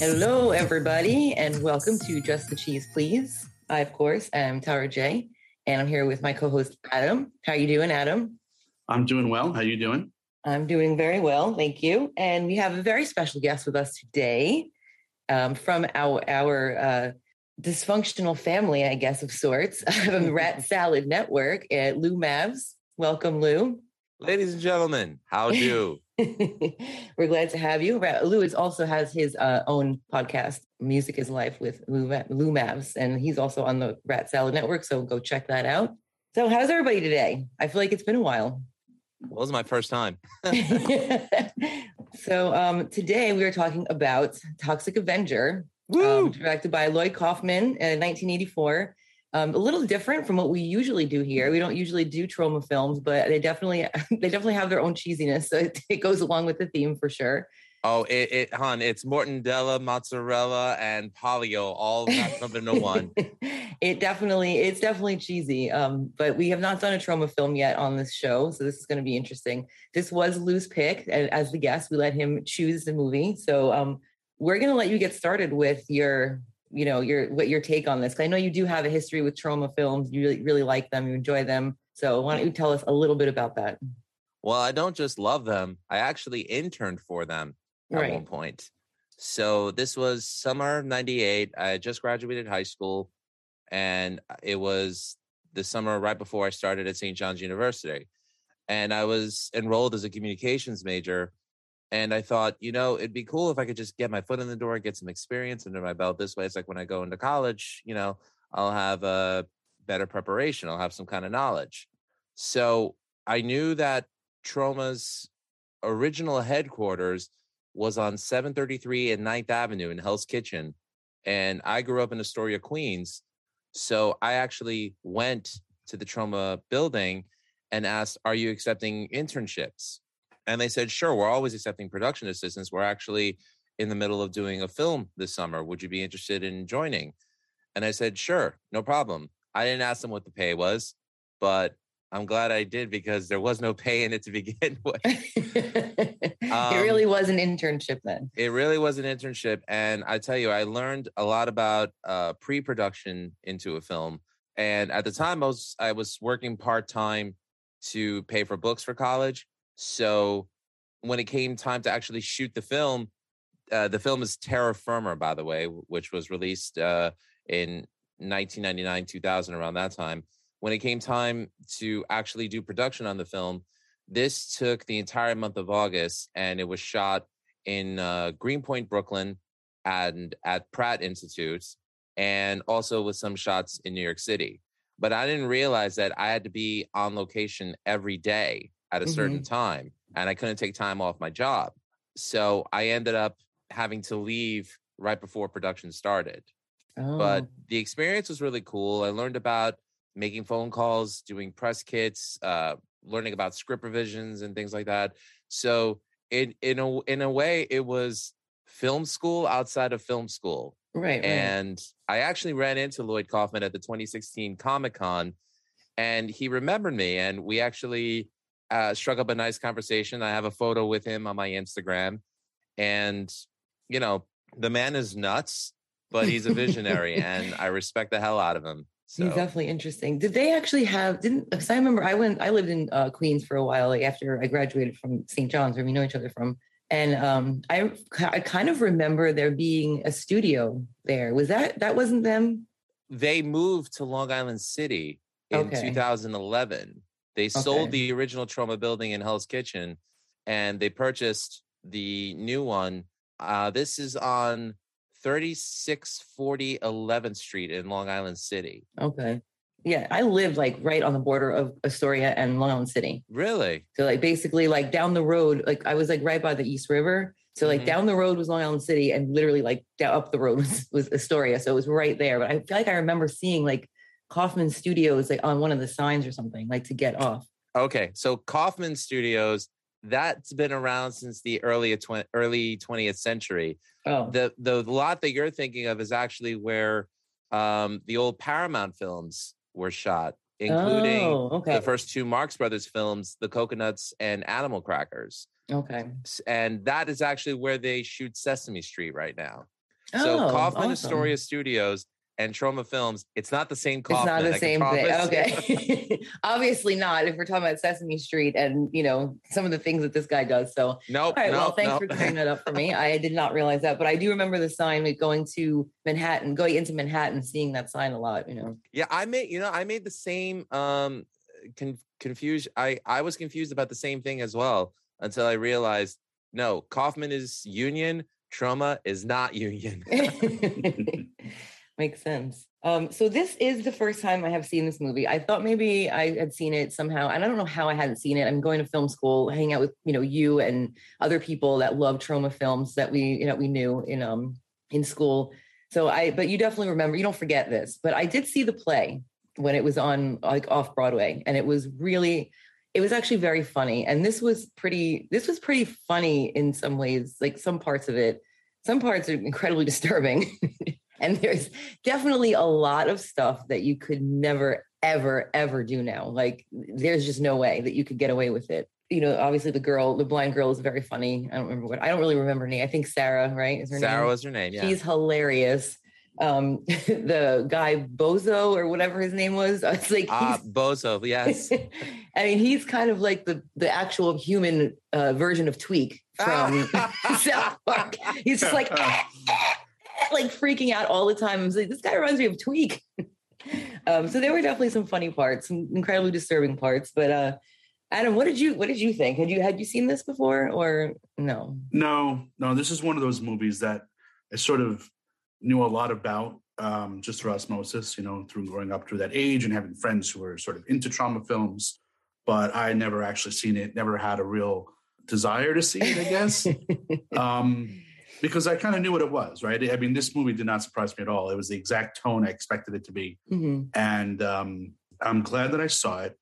Hello, everybody, and welcome to Just the Cheese, Please. I, of course, am Tara J, and I'm here with my co-host Adam. How you doing, Adam? I'm doing well. How are you doing? I'm doing very well, thank you. And we have a very special guest with us today um, from our our uh, dysfunctional family, I guess, of sorts, from the Rat Salad Network at Lou Mavs. Welcome, Lou. Ladies and gentlemen, how do? We're glad to have you. Lou also has his uh, own podcast, Music is Life, with Lou, Lou Mavs, and he's also on the Rat Salad Network. So go check that out. So, how's everybody today? I feel like it's been a while. Well, this is my first time. so, um, today we are talking about Toxic Avenger, um, directed by Lloyd Kaufman in 1984 um, a little different from what we usually do here. We don't usually do Troma films, but they definitely they definitely have their own cheesiness. So it, it goes along with the theme for sure. Oh, it, it hon, it's mortadella, mozzarella, and polio all wrapped up into one. it definitely, it's definitely cheesy. Um, but we have not done a Troma film yet on this show, so this is going to be interesting. This was Lou's pick, and as the guest, we let him choose the movie. So um, we're going to let you get started with your you know your what your take on this i know you do have a history with Troma films you really really like them you enjoy them. So why don't you tell us a little bit about that? Well i don't just love them i actually interned for them at right. one point. So this was summer 98 i just graduated high school and uh, it was the summer right before i started at st john's university. And i was enrolled as a communications major and I thought, you know, it'd be cool if I could just get my foot in the door, get some experience under my belt. This way, it's like when I go into college, you know, I'll have a better preparation, I'll have some kind of knowledge. So I knew that Troma's original headquarters was on 733 and 9th Avenue in Hell's Kitchen. And I grew up in Astoria, Queens. So I actually went to the Troma building and asked, Are you accepting internships? And they said, sure, we're always accepting production assistants. We're actually in the middle of doing a film this summer. Would you be interested in joining? And I said, sure, no problem. I didn't ask them what the pay was, but I'm glad I did because there was no pay in it to begin with. um, it really was an internship then. It really was an internship. And I tell you, I learned a lot about uh, pre production into a film. And at the time, I was, I was working part time to pay for books for college. So when it came time to actually shoot the film, uh, the film is Terror Firmer, by the way, which was released uh, in 1999, 2000, around that time. When it came time to actually do production on the film, this took the entire month of August, and it was shot in uh, Greenpoint, Brooklyn, and at Pratt Institute, and also with some shots in New York City. But I didn't realize that I had to be on location every day at a mm-hmm. certain time and I couldn't take time off my job. So I ended up having to leave right before production started. Oh. But the experience was really cool. I learned about making phone calls, doing press kits, uh, learning about script revisions and things like that. So in in a in a way, it was film school outside of film school. Right. And right. I actually ran into Lloyd Kaufman at the 2016 Comic Con, and he remembered me, and we actually uh, struck up a nice conversation. I have a photo with him on my Instagram, and you know the man is nuts, but he's a visionary, and I respect the hell out of him. So. He's definitely interesting. Did they actually have? Didn't because I remember I went. I lived in uh, Queens for a while, like after I graduated from St. John's, where we know each other from. And um, I I kind of remember there being a studio there. Was that that wasn't them? They moved to Long Island City in okay. 2011 they okay. sold the original Troma building in Hell's Kitchen and they purchased the new one. Uh, this is on 3640 11th Street in Long Island City. Okay. Yeah, I lived like right on the border of Astoria and Long Island City. Really? So like basically like down the road, like I was like right by the East River. So like mm-hmm. down the road was Long Island City, and literally like down up the road was, was Astoria. So it was right there. But I feel like I remember seeing like Kaufman Studios like on one of the signs or something, like to get off. Okay, so Kaufman Studios that's been around since the early tw- early 20th century. Oh. The the lot that you're thinking of is actually where um, the old Paramount films were shot, including oh, okay. the first two Marx Brothers films, The Cocoanuts and Animal Crackers. Okay. And that is actually where they shoot Sesame Street right now. Oh, So Kaufman awesome. Astoria Studios and Troma Films, it's not the same It's not the I same thing. Okay. Obviously not if we're talking about Sesame Street and, you know, some of the things that this guy does. So, all nope. right. well, thanks nope. for clearing that up for me. I did not realize that, but I do remember the sign going to Manhattan, going into Manhattan, seeing that sign a lot, you know. Yeah, I made you know I made the same um con- confusion. I I was confused about the same thing as well until I realized no, Kaufman is union, Troma is not union. Makes sense. Um, so this is the first time I have seen this movie. I thought maybe I had seen it somehow, and I don't know how I hadn't seen it. I'm going to film school, hanging out with you know you and other people that love Troma films that we you know we knew in um in school. So I, but you definitely remember. You don't forget this. But I did see the play when it was on like off Broadway, and it was really, it was actually very funny. And this was pretty. This was pretty funny in some ways. Like some parts of it, some parts are incredibly disturbing. And there's definitely a lot of stuff that you could never ever ever do now like there's just no way that you could get away with it you know obviously the girl the blind girl is very funny i don't remember what i don't really remember her name i think sarah right is her Sarah name was her name. Yeah. she's hilarious um the guy bozo or whatever his name was i was like he's- Bozo. Yes. I mean, he's kind of like the the actual human uh, version of Tweek from South Park. He's just like like freaking out all the time. I was like, this guy reminds me of Tweek. um, so there were definitely some funny parts, some incredibly disturbing parts. But uh, Adam, what did you what did you think? Had you had you seen this before or no? No, no, this is one of those movies that I sort of knew a lot about um, just through osmosis, you know, through growing up through that age and having friends who were sort of into Troma films. But I never actually seen it, never had a real desire to see it, I guess. um, because I kind of knew what it was, right? I mean, this movie did not surprise me at all. It was the exact tone I expected it to be. Mhm. And um, I'm glad that I saw it,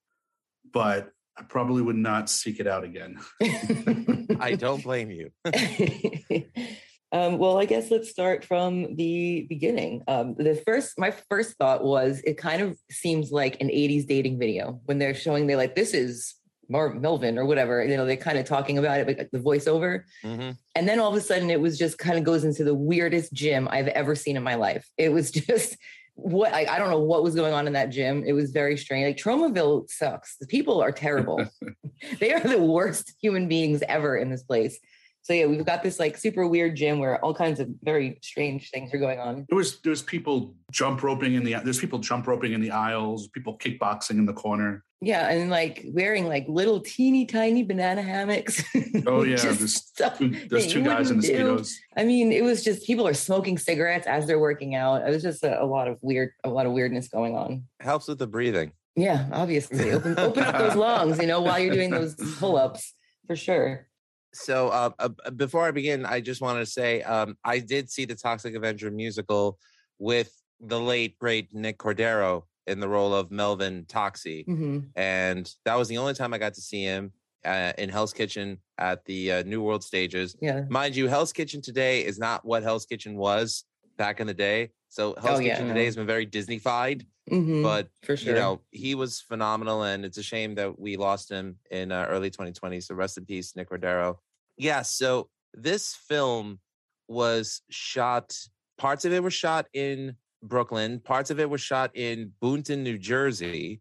but I probably would not seek it out again. I don't blame you. um, well, I guess let's start from the beginning. Um, the first, my first thought was it kind of seems like an '80s dating video when they're showing they're like, this is Mar- Melvin or whatever. You know, they're kind of talking about it, like the voiceover, hmm and then all of a sudden it was just kind of goes into the weirdest gym I've ever seen in my life. It was just what I, I don't know what was going on in that gym. It was very strange. Like Tromaville sucks. The people are terrible. they are the worst human beings ever in this place. So yeah, we've got this like super weird gym where all kinds of very strange things are going on. There was there was people jump roping in the there's people jump roping in the aisles, people kickboxing in the corner. Yeah, and like wearing like little teeny tiny banana hammocks. Oh yeah, Just there's two, there's two guys in the wouldn't speedos. I mean, it was just people are smoking cigarettes as they're working out. It was just a, a lot of weird, a lot of weirdness going on. Helps with the breathing. Yeah, obviously, open open up those lungs, you know, while you're doing those pull ups for sure. So uh, uh, before I begin, I just wanted to say um, I did see the Toxic Avenger musical with the late great Nick Cordero in the role of Melvin Toxie, Mhm. and that was the only time I got to see him uh, in Hell's Kitchen at the uh, New World stages. Yeah, Mind you, Hell's Kitchen today is not what Hell's Kitchen was back in the day. So Hell's Oh, yeah, Kitchen today has been very Disneyfied, Mhm. but for sure. you know he was phenomenal and it's a shame that we lost him in uh, early 2020 so rest in peace nick cordero yeah so this film was shot parts of it were shot in brooklyn parts of it were shot in boonton new jersey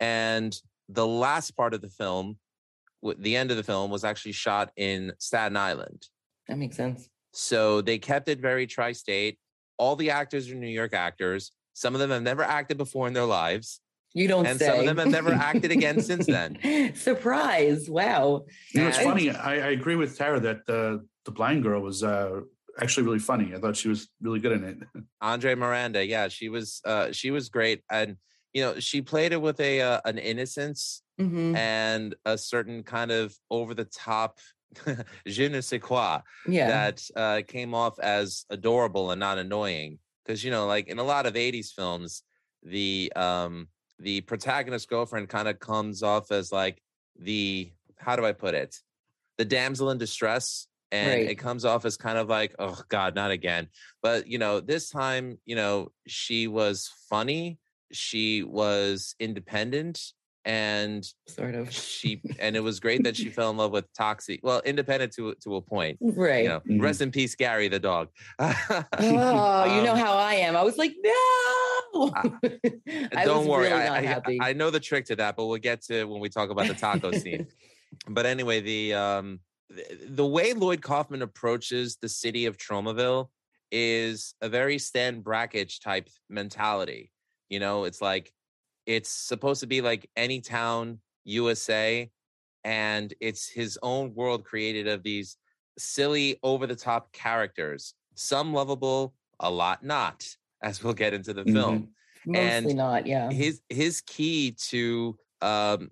and the last part of the film the end of the film was actually shot in staten island that makes sense. so they kept it very tri-state all the actors are new york actors some of them have never acted before in their lives You don't and say. some of them have never acted again since then. Surprise! Wow. You know, it's And- funny. I, I agree with Tara that the the blind girl was uh, actually really funny. I thought she was really good in it. Andree Maranda, yeah, she was uh she was great and you know, she played it with a uh, an innocence Mhm. and a certain kind of over the top je ne sais quoi Yeah. that uh came off as adorable and not annoying because you know, like in a lot of 80s films, the um the protagonist girlfriend kind of comes off as like the how do I put it? The damsel in distress and Right. it comes off as kind of like oh god not again but you know this time you know she was funny she was independent and sort of. she and it was great that she fell in love with Toxie. Well, independent to to a point. Right. You know, Mhm. rest in peace, Gary the dog. oh, you know Um, how I am. I was like, no. I Don't was worry, really I, I- I know the trick to that, but we'll get to when we talk about the taco scene. But anyway, the um the, the way Lloyd Kaufman approaches the city of Tromaville is a very Stan Brakhage type mentality. You know, it's like it's supposed to be like any town USA, and it's his own world created of these silly, over the top characters. Some lovable, a lot not, as we'll get into the Mhm. film Mostly and not. Yeah. his his key to um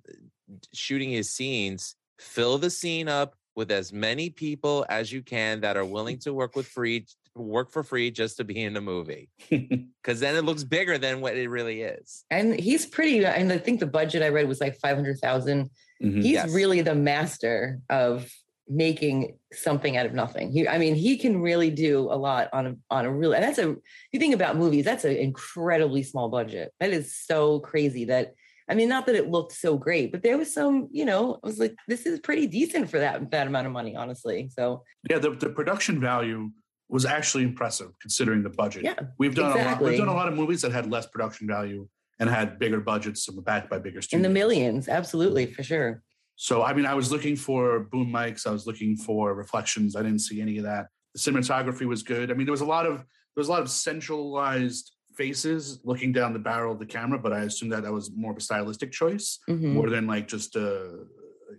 shooting his scenes fill the scene up with as many people as you can that are willing to work with free work for free just to be in a movie because then it looks bigger than what it really is And he's pretty. And I think the budget I read was like five hundred thousand. Mhm. He's Yes. really the master of making something out of nothing. He, I mean, he can really do a lot on a on a real. And that's a. You think about movies. That's an incredibly small budget. That is so crazy. That I mean, not that it looked so great, but there was some. You know, I was like, this is pretty decent for that that amount of money, honestly. So Yeah, the, the production value was actually impressive considering the budget. yeah, We've done a lot. We've done a lot of movies that had less production value and had bigger budgets and were backed by bigger studios. in the millions, absolutely for sure. So I mean, I was looking for boom mics. I was looking for reflections. I didn't see any of that. The cinematography was good. I mean, there was a lot of there was a lot of centralized faces looking down the barrel of the camera, but I assume that that was more of a stylistic choice Mhm. more than like just uh,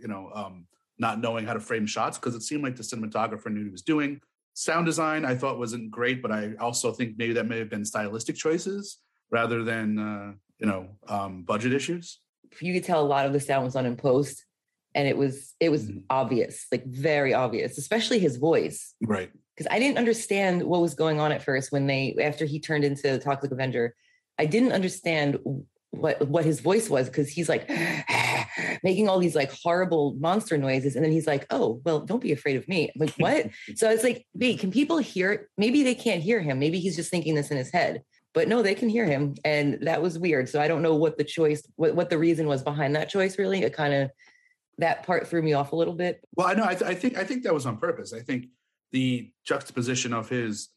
you know um, not knowing how to frame shots because it seemed like the cinematographer knew what he was doing. Sound design I thought wasn't great, but I also think maybe that may have been stylistic choices rather than uh, you know um, budget issues. you could tell a lot of the sound was done in post and it was it was Mhm. obvious like very obvious especially his voice Right. because i didn't understand what was going on at first when they after he turned into the toxic avenger i didn't understand what what his voice was because he's like making all these like horrible monster noises and then he's like oh well don't be afraid of me. I'm like what? So it's like wait can people hear it? Maybe they can't hear him. Maybe he's just thinking this in his head. But no they can hear him and that was weird. So i don't know what the choice what, what the reason was behind that choice really. It kind of that part threw me off a little bit. Well, I know. I, th- I think I think that was on purpose. I think the juxtaposition of his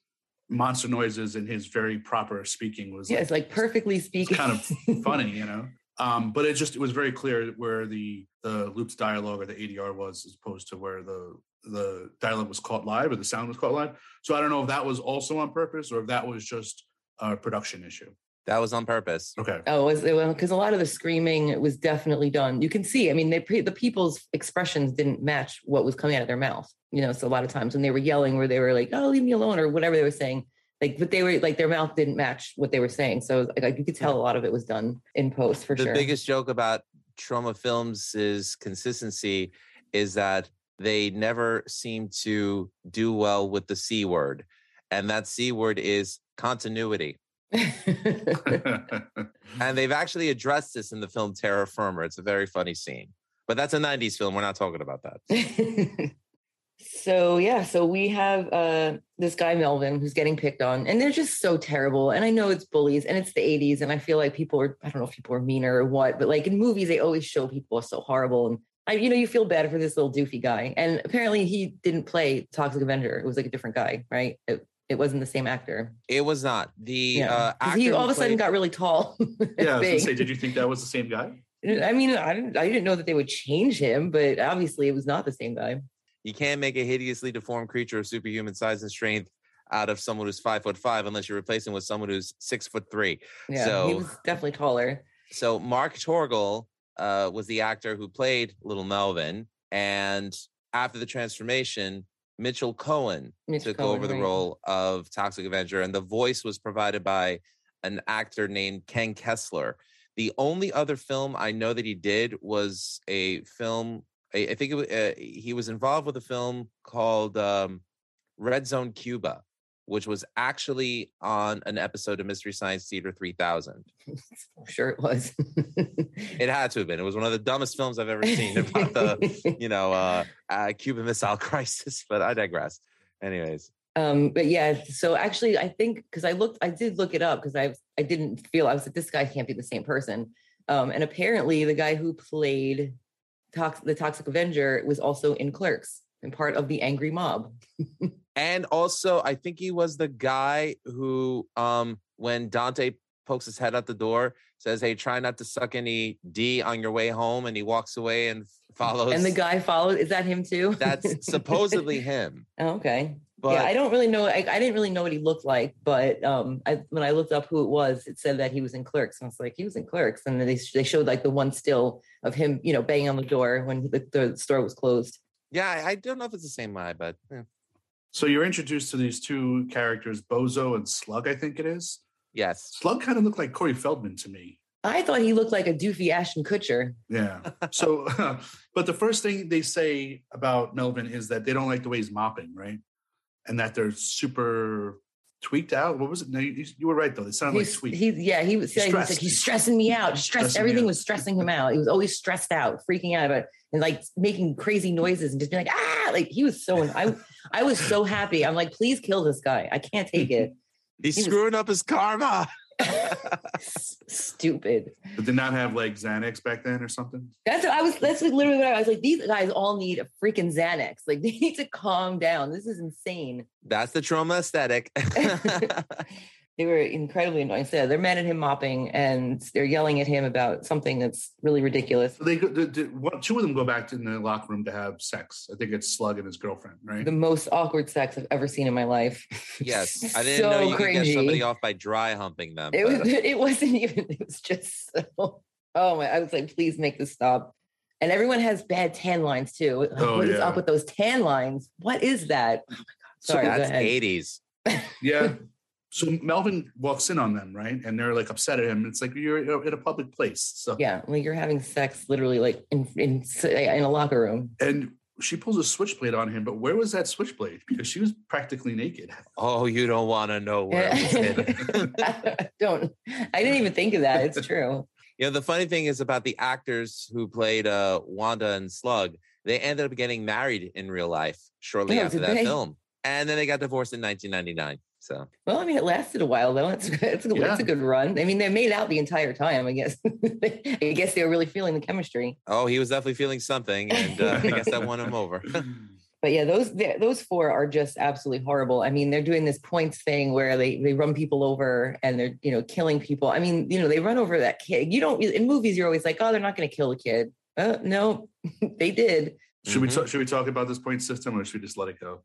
monster noises and his very proper speaking was yeah like, it's like perfectly speaking kind of funny, you know. Um, but it just it was very clear where the the loops dialogue or the ADR was as opposed to where the the dialogue was caught live or the sound was caught live. So I don't know if that was also on purpose or if that was just a production issue. that was on purpose Okay. Oh, was it because a lot of the screaming was definitely done. You can see. I mean, they pre- the people's expressions didn't match what was coming out of their mouth. You know, so a lot of times when they were yelling, where they were like, "Oh, leave me alone," or whatever they were saying, like, but they were like their mouth didn't match what they were saying. So like you could tell a lot of it was done in post for sure. the biggest joke about Troma films is consistency is that they never seem to do well with the c word. And that c word is continuity. And they've actually addressed this in the film terror firmer. It's a very funny scene. But that's a 90s film. We're not talking about that so yeah, so we have uh this guy Melvin who's getting picked on, and they're just so terrible. And I know it's bullies, and it's the '80s, and I feel like people are I don't know if people are meaner or what, but like in movies they always show people are so horrible, and I you know you feel bad for this little doofy guy. And apparently he didn't play Toxic Avenger; it was like a different guy, right? It, it wasn't the same actor. it was not the uh actor he all of a sudden played- got really tall. yeah, I was gonna say, did you think that was the same guy? I mean, I didn't I didn't know that they would change him, but obviously it was not the same guy. You can't make a hideously deformed creature of superhuman size and strength out of someone who's five foot five unless you're replacing with someone who's six foot three Yeah, he So- was definitely taller. so Mark Torgl uh, was the actor who played Little Melvin, and after the transformation, Mitchell Cohen Mitch took Cohen, over the right. role of Toxic Avenger, and the voice was provided by an actor named Ken Kessler. The only other film I know that he did was a film. I, I think it, wa- uh, he was involved with a film called um, Red Zone Cuba, which was actually on an episode of Mystery Science Theater 3000. sure it was. It had to have been. It was one of the dumbest films I've ever seen about the, you know, uh, uh, Cuban Missile Crisis. But I digress. Anyways, um, but yeah, so actually, I think because I looked, I did look it up because I I didn't feel I was like this guy can't be the same person. Um, and apparently, the guy who played Tox- the Toxic Avenger was also in Clerks and part of the angry mob. And also, I think he was the guy who, um, when Dante pokes his head out the door, says, "Hey, try not to suck any D on your way home," and he walks away and follows. And the guy followed. Is that him too? that's supposedly him. Oh, okay. But yeah, I don't really know. I, I didn't really know what he looked like, but um, I, when I looked up who it was, it said that he was in Clerks. And I was like, he was in Clerks, and then they they showed like the one still of him, you know, banging on the door when the, the store was closed. yeah, I, I don't know if it's the same guy, but eh, So you're introduced to these two characters, Bozo and Slug, I think it is. yes. Slug kind of looked like Corey Feldman to me. I thought he looked like a doofy Ashton Kutcher. Yeah. So, but the first thing they say about Melvin is that they don't like the way he's mopping, right? And that they're super tweaked out. What was it? No, you, you were right though. They sounded like He's, tweaked. he's yeah, he was. He's He's, like, he's stressing me out. Stressed. Stressing Everything out. was stressing him out. He was always stressed out, freaking out about, it, and like making crazy noises and just being like ah, like he was so. I I was so happy. I'm like, please kill this guy. I can't take it. He's He was- screwing up his karma. S- Stupid. But did not have like Xanax back then or something. That's what I was. That's like literally what I was like. These guys all need a freaking Xanax. Like they need to calm down. This is insane. That's the Troma aesthetic. They were incredibly annoying. So they're mad at him mopping, and they're yelling at him about something that's really ridiculous. So they go, the, the, one, two of them go back to in the locker room to have sex. I think it's Slug and his girlfriend, right? The most awkward sex I've ever seen in my life. yes, I didn't So know you could get somebody off by dry humping them. It was, it wasn't even. It was just so. Oh my! I was like, please make this stop. And everyone has bad tan lines too. Like, Oh, what is yeah. up with those tan lines? What is that? Oh my god! Sorry, go that's 80s. yeah. So Melvin walks in on them, right? And they're like upset at him. It's like you're in a public place. So Yeah, like you're having sex literally like in in in a locker room. and she pulls a switchblade on him, but where was that switchblade? Because she was practically naked. Oh, you don't want to know where it was hidden. I don't. I didn't even think of that. It's true. You know, the funny thing is about the actors who played uh, Wanda and Slug, they ended up getting married in real life shortly Oh, after that they? film. And then they got divorced in 1999. So, Well, I mean, it lasted a while though. It's it's a, Yeah. it's a good run. I mean, they made out the entire time. I guess. I guess they were really feeling the chemistry. oh, he was definitely feeling something. And uh, I guess that won him over. But yeah, those those four are just absolutely horrible. I mean, they're doing this points thing where they they run people over and they're you know killing people. I mean, you know, they run over that kid. You don't in movies. You're always like, oh, they're not going to kill the kid. Uh, no, they did. Should we Mhm. talk, should we talk about this point system or should we just let it go?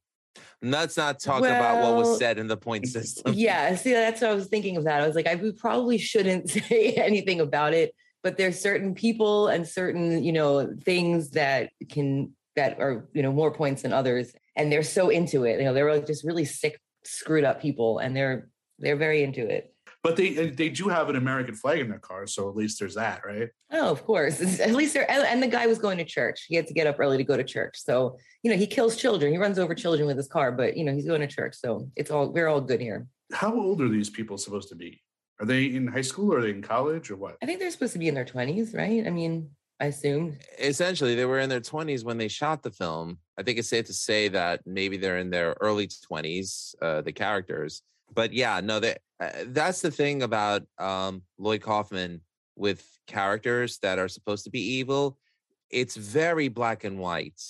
Let's not talk about what was said in the point system. yeah see that's what i was thinking of that. I was like i we probably shouldn't say anything about it but there's certain people and certain you know things that can that are you know more points than others and they're so into it. You know they're like just really sick screwed up people and they're they're very into it But they they do have an American flag in their car, so at least there's that, right? oh of course It's- at least they're and and the guy was going to church he had to get up early to go to church so you know he kills children he runs over children with his car but you know he's going to church so it's all we're all good here How old are these people supposed to be? Are they in high school or are they in college or what? i think they're supposed to be in their 20s right i mean i assume Essentially, they were in their 20s when they shot the film. I think it's safe to say that maybe they're in their early 20s, uh, the characters. But yeah, no, they, uh, that's the thing about um, Lloyd Kaufman with characters that are supposed to be evil. It's very black and white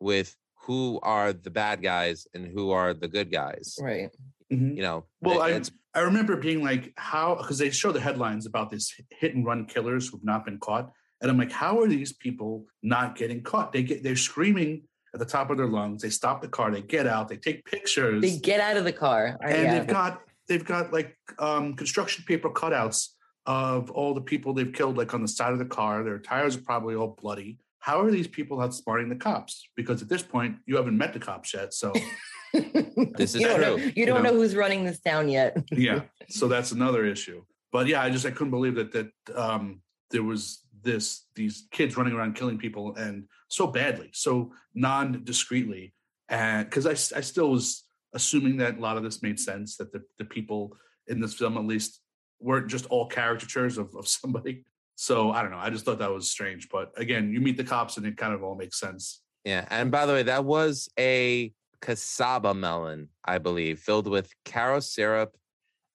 with who are the bad guys and who are the good guys. right You know, Well, it- I I remember being like, how because they show the headlines about these hit and run killers who've not been caught, and I'm like, how are these people not getting caught? They get they're screaming at the top of their lungs. They stop the car. They get out. They take pictures, They get out of the car. And yeah. they've got they've got like um, construction paper cutouts of all the people they've killed, like on the side of the car. Their tires are probably all bloody. How are these people outsmarting the cops? Because at this point, you haven't met the cops yet. So This is you don't Know, true, you you don't know. know who's running this town yet. yeah so that's another issue but yeah i just i couldn't believe that that um there was this these kids running around killing people and so badly so non-discreetly and because I I still was assuming that a lot of this made sense that the, the people in this film at least weren't just all caricatures of, of somebody so i don't know i just thought that was strange but again you meet the cops and it kind of all makes sense Yeah, and by the way, that was a casaba melon, I believe, filled with Karo syrup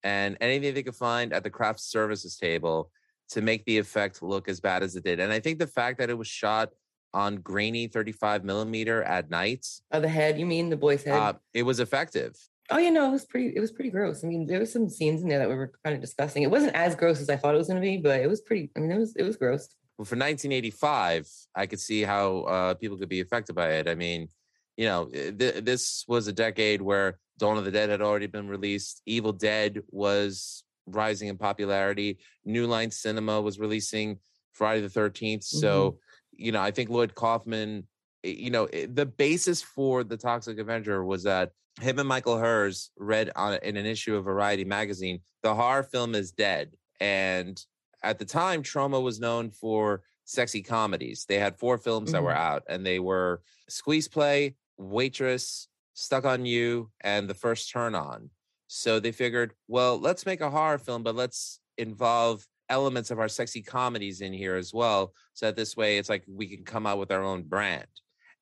and anything they could find at the craft services table. to make the effect look as bad as it did. And I think the fact that it was shot on grainy 35 millimeter at night, Oh, the head, you mean the boy's head? uh, it was effective. oh, you know, it was pretty. It was pretty gross. I mean, there were some scenes in there that we were kind of disgusting. It wasn't as gross as I thought it was going to be, but it was pretty. I mean, it was it was gross. Well, for 1985, I could see how uh, people could be affected by it. I mean, you know, eh, th- this was a decade where Dawn of the Dead had already been released. Evil Dead was rising in popularity. New Line Cinema was releasing Friday the 13th. So, you know, I think Lloyd Kaufman, eh, you know, eh, the basis for the Toxic Avenger was that him and Michael Herz read on in an issue of Variety magazine, the horror film is dead. And at the time, Troma was known for sexy comedies. They had four films that were out, and they were Squeeze Play, Waitress, Stuck on You, and The First Turn On. So they figured, well, let's make a horror film, but let's involve elements of our sexy comedies in here as well. So that this way, it's like we can come out with our own brand.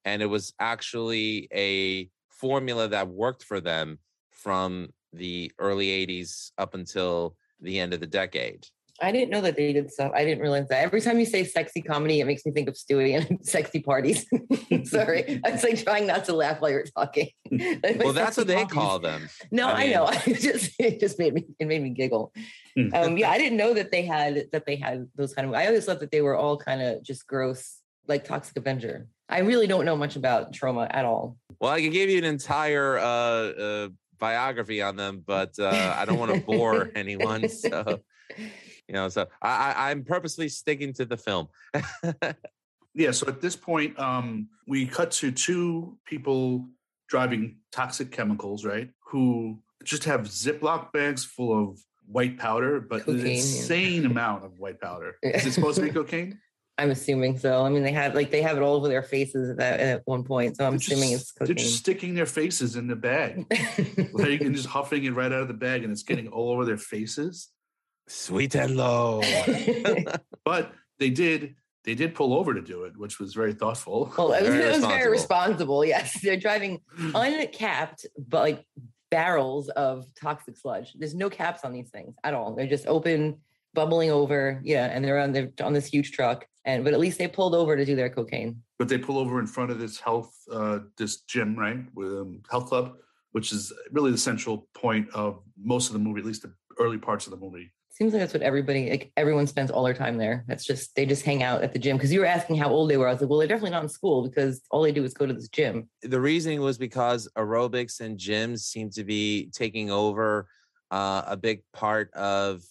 And it was actually a formula that worked for them from the early 80s up until the end of the decade. I didn't know that they did stuff. I didn't realize that. Every time you say sexy comedy, it makes me think of Stewie and sexy parties. Sorry, I was like trying not to laugh while you were talking. Well, that's what they comedies. call them. No, I I, know. it just it just made me it made me giggle. Hmm. Um, yeah, I didn't know that they had that they had those kind of. I always thought that they were all kind of just gross, like Toxic Avenger. I really don't know much about Troma at all. Well, I can give you an entire uh, uh, biography on them, but uh, I don't want to bore anyone. So, you know, so I, I, I'm purposely sticking to the film. Yeah, so at this point, um, we cut to two people driving toxic chemicals, right? Who just have Ziploc bags full of white powder, but Cocaine, an yeah. insane amount of white powder. Is it supposed to be cocaine? I'm assuming so. I mean, they have like they have it all over their faces at, that, at one point, so I'm They're assuming just- it's They're just sticking their faces in the bag, like, and just huffing it right out of the bag, and it's getting all over their faces. Sweet and low. But they did, they did pull over to do it, which was very thoughtful. well, it was, Very it was very responsible. responsible. Yes, they're driving uncapped, but like barrels of toxic sludge. There's no caps on these things at all. They're just open, bubbling over. Yeah, and they're on they're on this huge truck. And but at least they pulled over to do their cocaine. but they pull over in front of this health uh this gym right with um, health club which is really the central point of most of the movie at least the early parts of the movie Seems like that's what everybody, like everyone spends all their time there. That's just they just hang out at the gym. Because you were asking how old they were. I was like, well, they're definitely not in school because all they do is go to this gym. the reasoning was because aerobics and gyms seem to be taking over uh, a big part of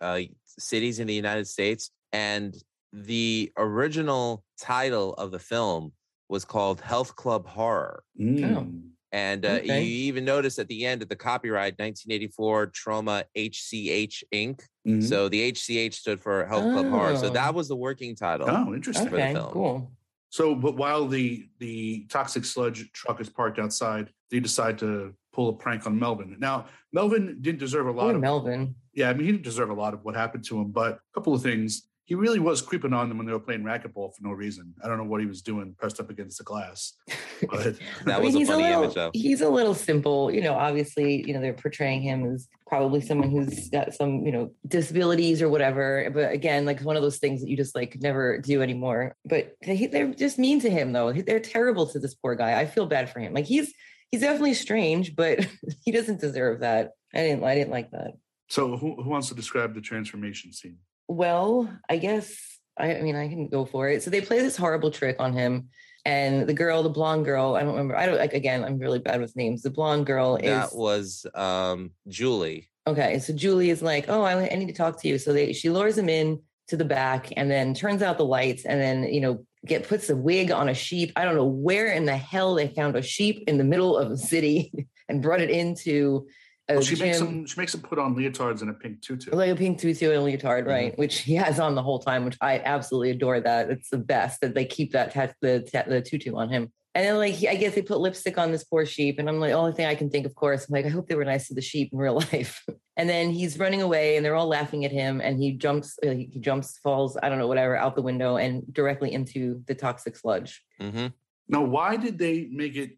uh, cities in the United States. And the original title of the film was called Health Club Horror. Mm. And uh, Okay. you even notice at the end of the copyright, 1984 Troma HCH Inc. Mhm. So the HCH stood for Health Club Horror. So Oh. that was the working title. oh interesting for the Okay, film. cool. so but while the the toxic sludge truck is parked outside they decide to pull a prank on melvin now melvin didn't deserve a lot Poor of Melvin. yeah i mean he didn't deserve a lot of what happened to him but a couple of things he really was creeping on them when they were playing racquetball for no reason i don't know what he was doing pressed up against the glass but That was a he's funny little, image, though. He's a little simple, you know. Obviously, you know they're portraying him as probably someone who's got some, you know, disabilities or whatever. But again, like one of those things that you just like never do anymore. But they, they're just mean to him, though. They're terrible to this poor guy. I feel bad for him. Like he's he's definitely strange, but he doesn't deserve that. I didn't. I didn't like that. so who, who wants to describe the transformation scene Well, I guess I, I mean I can go for it. So they play this horrible trick on him, and the girl, the blonde girl, I don't remember. I don't like again. I'm really bad with names. The blonde girl is That was um, Julie. okay. So Julie is like, oh, I, I need to talk to you. So they she lures him in to the back, and then turns out the lights, and then you know get puts a wig on a sheep. I don't know where in the hell they found a sheep in the middle of the city and brought it into a well, she makes him she makes him put on leotards and a pink tutu Like a pink tutu and a leotard, Mhm. right? Which he has on the whole time, which I absolutely adore. That it's the best that they keep that tat- the tat- the tutu on him. And then, like, he, I guess they put lipstick on this poor sheep, and I'm like, only thing I can think, of course, I'm like, I hope they were nice to the sheep in real life. and then he's running away, and they're all laughing at him, and he jumps, uh, he jumps, falls, I don't know, whatever, out the window and directly into the toxic sludge. hmm now why did they make it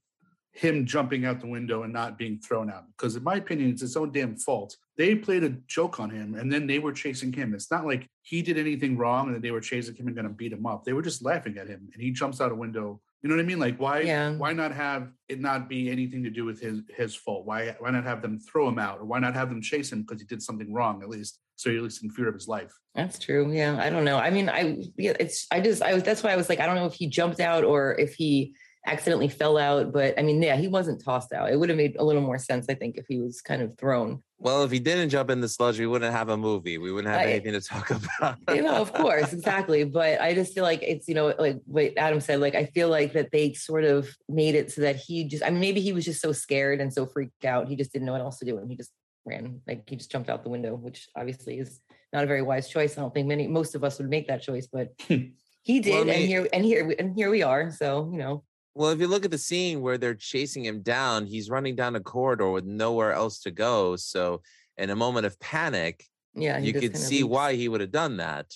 him jumping out the window and not being thrown out. Because in my opinion, it's his own damn fault. They played a joke on him and then they were chasing him. It's not like he did anything wrong and that they were chasing him and gonna beat him up. They were just laughing at him and he jumps out a window. You know what I mean? Like why Yeah. why not have it not be anything to do with his his fault? Why why not have them throw him out or why not have them chase him because he did something wrong at least? So you're at least in fear of his life. That's true. Yeah, I don't know. I mean, I yeah, it's I just I was that's why I was like I don't know if he jumped out or if he accidentally fell out, but I mean, yeah, he wasn't tossed out. It would have made a little more sense, I think, if he was kind of thrown. Well, if he didn't jump in the sludge, we wouldn't have a movie. We wouldn't have I- anything to talk about. you know, of course, exactly. But I just feel like it's, you know, like what Adam said, like I feel like that they sort of made it so that he just, I mean, maybe he was just so scared and so freaked out. He just didn't know what else to do. And he just ran, like he just jumped out the window, which obviously is not a very wise choice. I don't think many, most of us would make that choice, but he did. Well, I and here, and here, and here we are. So, you know, Well, if you look at the scene where they're chasing him down, he's running down a corridor with nowhere else to go. So, in a moment of panic, yeah, you just could see leaps. why he would have done that.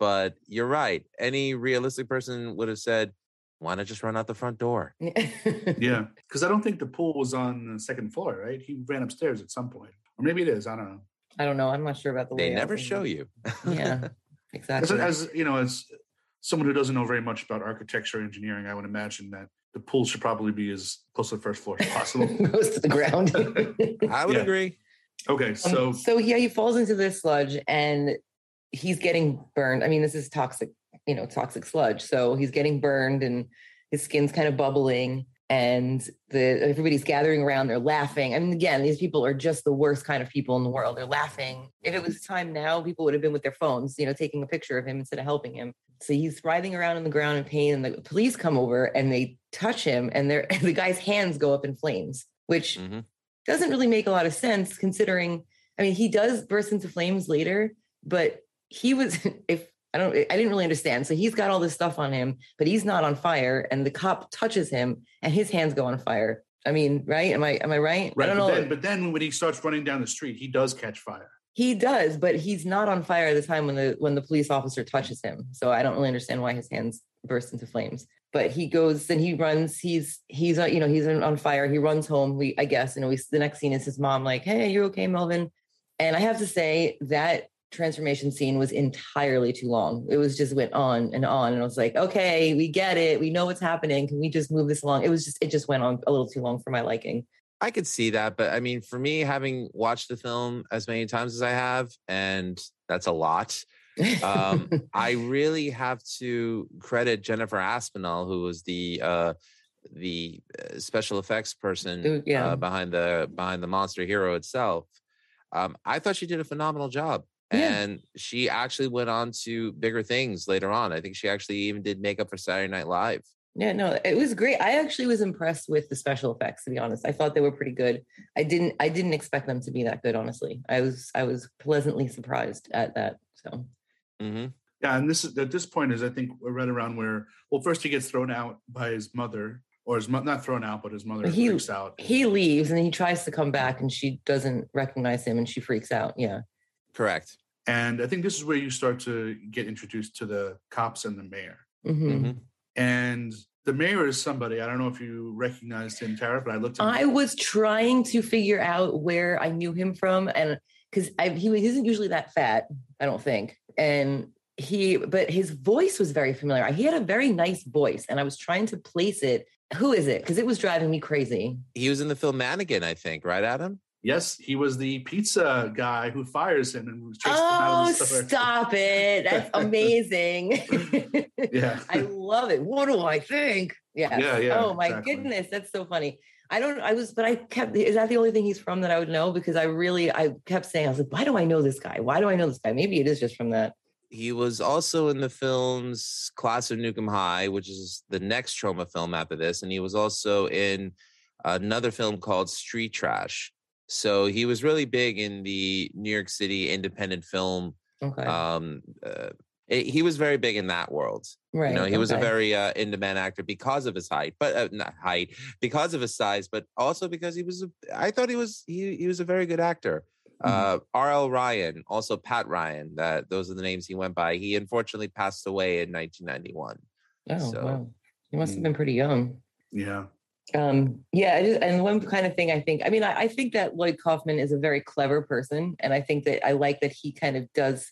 But you're right. Any realistic person would have said, why not just run out the front door? Yeah. Because I don't think the pool was on the second floor, right? He ran upstairs at some point. Or maybe it is. I don't know. I don't know. I'm not sure about the They never show it. you. Yeah, exactly. as you know, as someone who doesn't know very much about architecture or engineering, I would imagine that the pool should probably be as close to the first floor as possible. Goes to the ground. I would Yeah. agree. okay, Um, so so yeah, he falls into this sludge and he's getting burned. I mean, this is toxic, you know, toxic sludge. So he's getting burned and his skin's kind of bubbling and the everybody's gathering around, they're laughing. I mean, again, these people are just the worst kind of people in the world. They're laughing. If it was time now, people would have been with their phones, you know, taking a picture of him instead of helping him. So he's writhing around on the ground in pain, and the police come over and they touch him, and the guy's hands go up in flames, which Mhm. doesn't really make a lot of sense considering I mean he does burst into flames later, but he was if I don't I didn't really understand. So he's got all this stuff on him, but he's not on fire and the cop touches him and his hands go on fire. I mean, right? Am I am I right? right, I don't but, know. then, but then when he starts running down the street, he does catch fire. he does, but he's not on fire at the time when the when the police officer touches him. So I don't really understand why his hands burst into flames. But he goes and he runs. He's he's uh, you know he's on fire. He runs home. We I guess you know we, the next scene is his mom like, "Hey, you okay, Melvin?" And I have to say that transformation scene was entirely too long. It was just went on and on, and I was like, "Okay, we get it. We know what's happening. Can we just move this along?" It was just it just went on a little too long for my liking. I could see that, but I mean, for me, having watched the film as many times as I have, and that's a lot, um, I really have to credit Jennifer Aspinall, who was the uh, the uh, special effects person yeah. uh, behind the behind the monster hero itself. Um, I thought she did a phenomenal job, Yeah. and she actually went on to bigger things later on. I think she actually even did makeup for Saturday Night Live. Yeah, no, it was great. I actually was impressed with the special effects, to be honest. I thought they were pretty good. I didn't I didn't expect them to be that good, honestly. I was I was pleasantly surprised at that. So hmm Yeah, and this is at this point is I think we're right around where well first he gets thrown out by his mother or his mo- not thrown out but his mother He- freaks out. he leaves and he tries to come back and she doesn't recognize him and she freaks out. Yeah. Correct. And I think this is where you start to get introduced to the cops and the mayor. Mhm. Mhm. And the mayor is somebody I don't know if you recognized him, Tara, but I looked. At him I was trying to figure out where I knew him from, and because he he isn't usually that fat, I don't think, and he but his voice was very familiar. He had a very nice voice, and I was trying to place it. Who is it? Because it was driving me crazy. He was in the film Mannequin, I think, right, Adam? Yes, he was the pizza guy who fires him and chases him out Oh, of the oh, store. stop it! That's amazing. Yeah. I love it. What do I think? Yeah. Yeah, yeah, Oh my exactly. goodness, that's so funny. I don't. I was, but I kept. Is that the only thing he's from that I would know? Because I really, I kept saying, I was like, why do I know this guy? Why do I know this guy? Maybe it is just from that. He was also in the films Class of Nuke 'Em High, which is the next Troma film after this, and he was also in another film called Street Trash. So he was really big in the New York City independent film. Okay. Um, uh, it- he was very big in that world. right. You know, he was a very uh, in-demand actor because of his height, but uh, not height, because of his size, but also because he was. A, I thought he was he he was a very good actor. Uh, R.L. Ryan, also Pat Ryan. That those are the names he went by. He unfortunately passed away in 1991. Oh so- wow. He must have Mm. been pretty young. Yeah. Um, yeah, I just, and one kind of thing I think, I mean, I, I think that Lloyd Kaufman is a very clever person, and I think that I like that he kind of does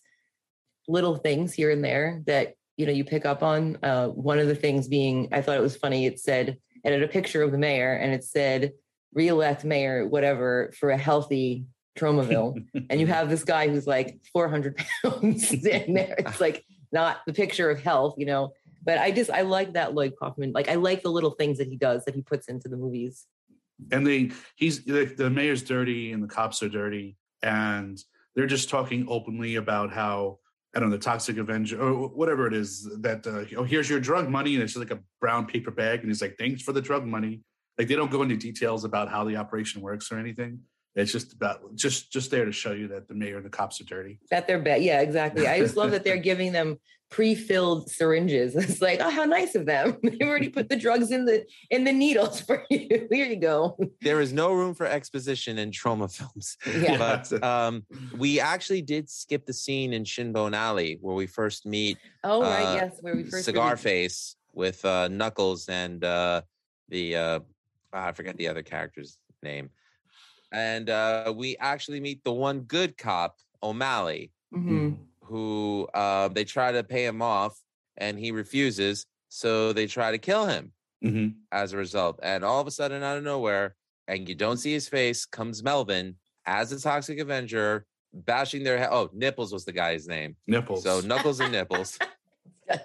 little things here and there that you know you pick up on. Uh, one of the things being, I thought it was funny. It said it had a picture of the mayor, and it said "reelect mayor, whatever, for a healthy Tromaville," and you have this guy who's like 400 pounds in there. It's like not the picture of health, you know. But I just I like that Lloyd Kaufman. Like I like the little things that he does that he puts into the movies. and they he's the, the mayor's dirty and the cops are dirty and they're just talking openly about how I don't know the toxic avenger or whatever it is that uh, oh here's your drug money and it's just like a brown paper bag and he's like thanks for the drug money like they don't go into details about how the operation works or anything it's just about just just there to show you that the mayor and the cops are dirty That they're bad. Yeah, exactly. I just love that they're giving them pre-filled syringes. It's like, oh, how nice of them. They've already put the drugs in the in the needles for you. Here you go. There is no room for exposition in Troma films. Yeah. But um, we actually did skip the scene in Shinbone Alley where we first meet Oh, right. uh, yes, where we first Cigar really- Face with uh, Knuckles and uh, the uh, I forget the other character's name. And uh, we actually meet the one good cop, O'Malley, Mhm. Who uh, they try to pay him off and he refuses. So they try to kill him hmm as a result. And all of a sudden, out of nowhere, and you don't see his face, comes Melvin as the Toxic Avenger, bashing their head. Oh, Nipples was the guy's name. nipples So Knuckles and Nipples. well,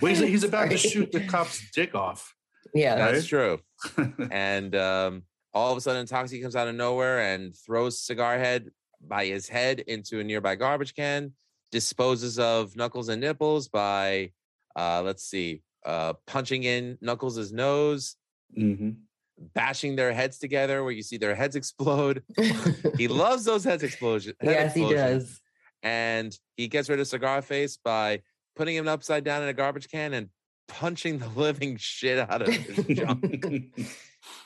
he's, he's about to shoot the cop's dick off yeah. Right? That's true. And um, all of a sudden, Toxic comes out of nowhere and throws Cigar Head by his head into a nearby garbage can, disposes of Knuckles and Nipples by, uh, let's see, uh, punching in Knuckles' nose, hmm bashing their heads together where you see their heads explode. He loves those heads explosion. head yes, he explosions. does. And he gets rid of Cigar Face by putting him upside down in a garbage can and punching the living shit out of his junk.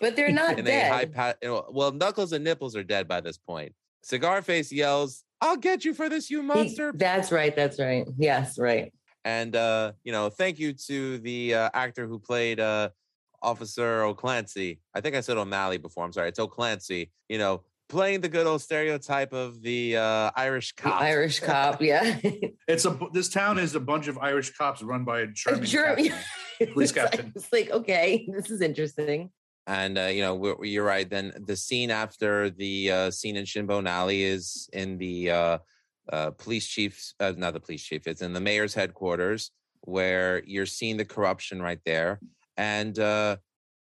But they're not a high dead. Well, Knuckles and Nipples are dead by this point. Cigar Face yells, "I'll get you for this, you monster!" that's right. That's right. Yes, right. and uh, you know, thank you to the uh, actor who played uh, Officer O'Clancy. I think I said O'Malley before. I'm sorry, it's O'Clancy. You know, playing the good old stereotype of the uh, Irish The cop. Irish cop. Yeah. it's a this town is a bunch of irish cops run by a german German- captain. Police It's like- captain. It's like, okay, this is interesting. And uh, you know, you're right. Then the scene after the uh, scene in Shinbone Alley is in the uh, uh, police chief's, uh, not the police chief. It's in the mayor's headquarters where you're seeing the corruption right there. And uh,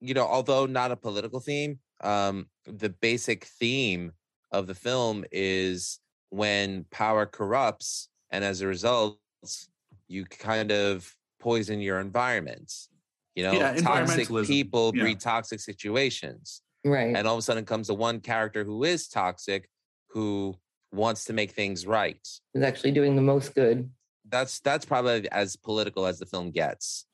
you know, although not a political theme, um, the basic theme of the film is when power corrupts, and as a result, you kind of poison your environment. You know, Yeah, toxic people Yeah. breed toxic situations. Right. And all of a sudden comes the one character who is toxic, who wants to make things right. He's actually doing the most good. That's that's probably as political as the film gets.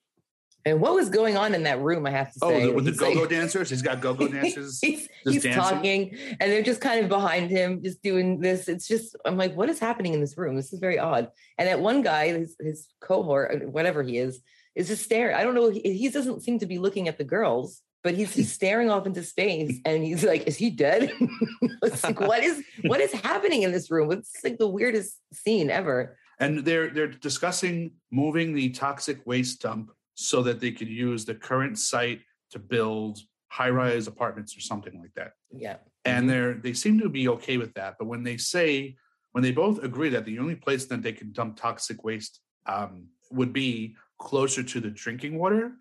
And what was going on in that room? I have to Oh, say, the, with the He's like- go-go dancers. He's got go-go dancers. he's just he's talking, and they're just kind of behind him, just doing this. It's just, I'm like, what is happening in this room? This is very odd. And that one guy, his, his cohort, whatever he is, is just staring. I don't know. He, he doesn't seem to be looking at the girls, but he's just staring off into space, and he's like, "Is he dead?" it's like, what is what is happening in this room? It's like the weirdest scene ever. and they're they're discussing moving the toxic waste dump so that they could use the current site to build high-rise apartments or something like that. Yeah. And they're they seem to be okay with that. But when they say when they both agree that the only place that they can dump toxic waste um, would be closer to the drinking water,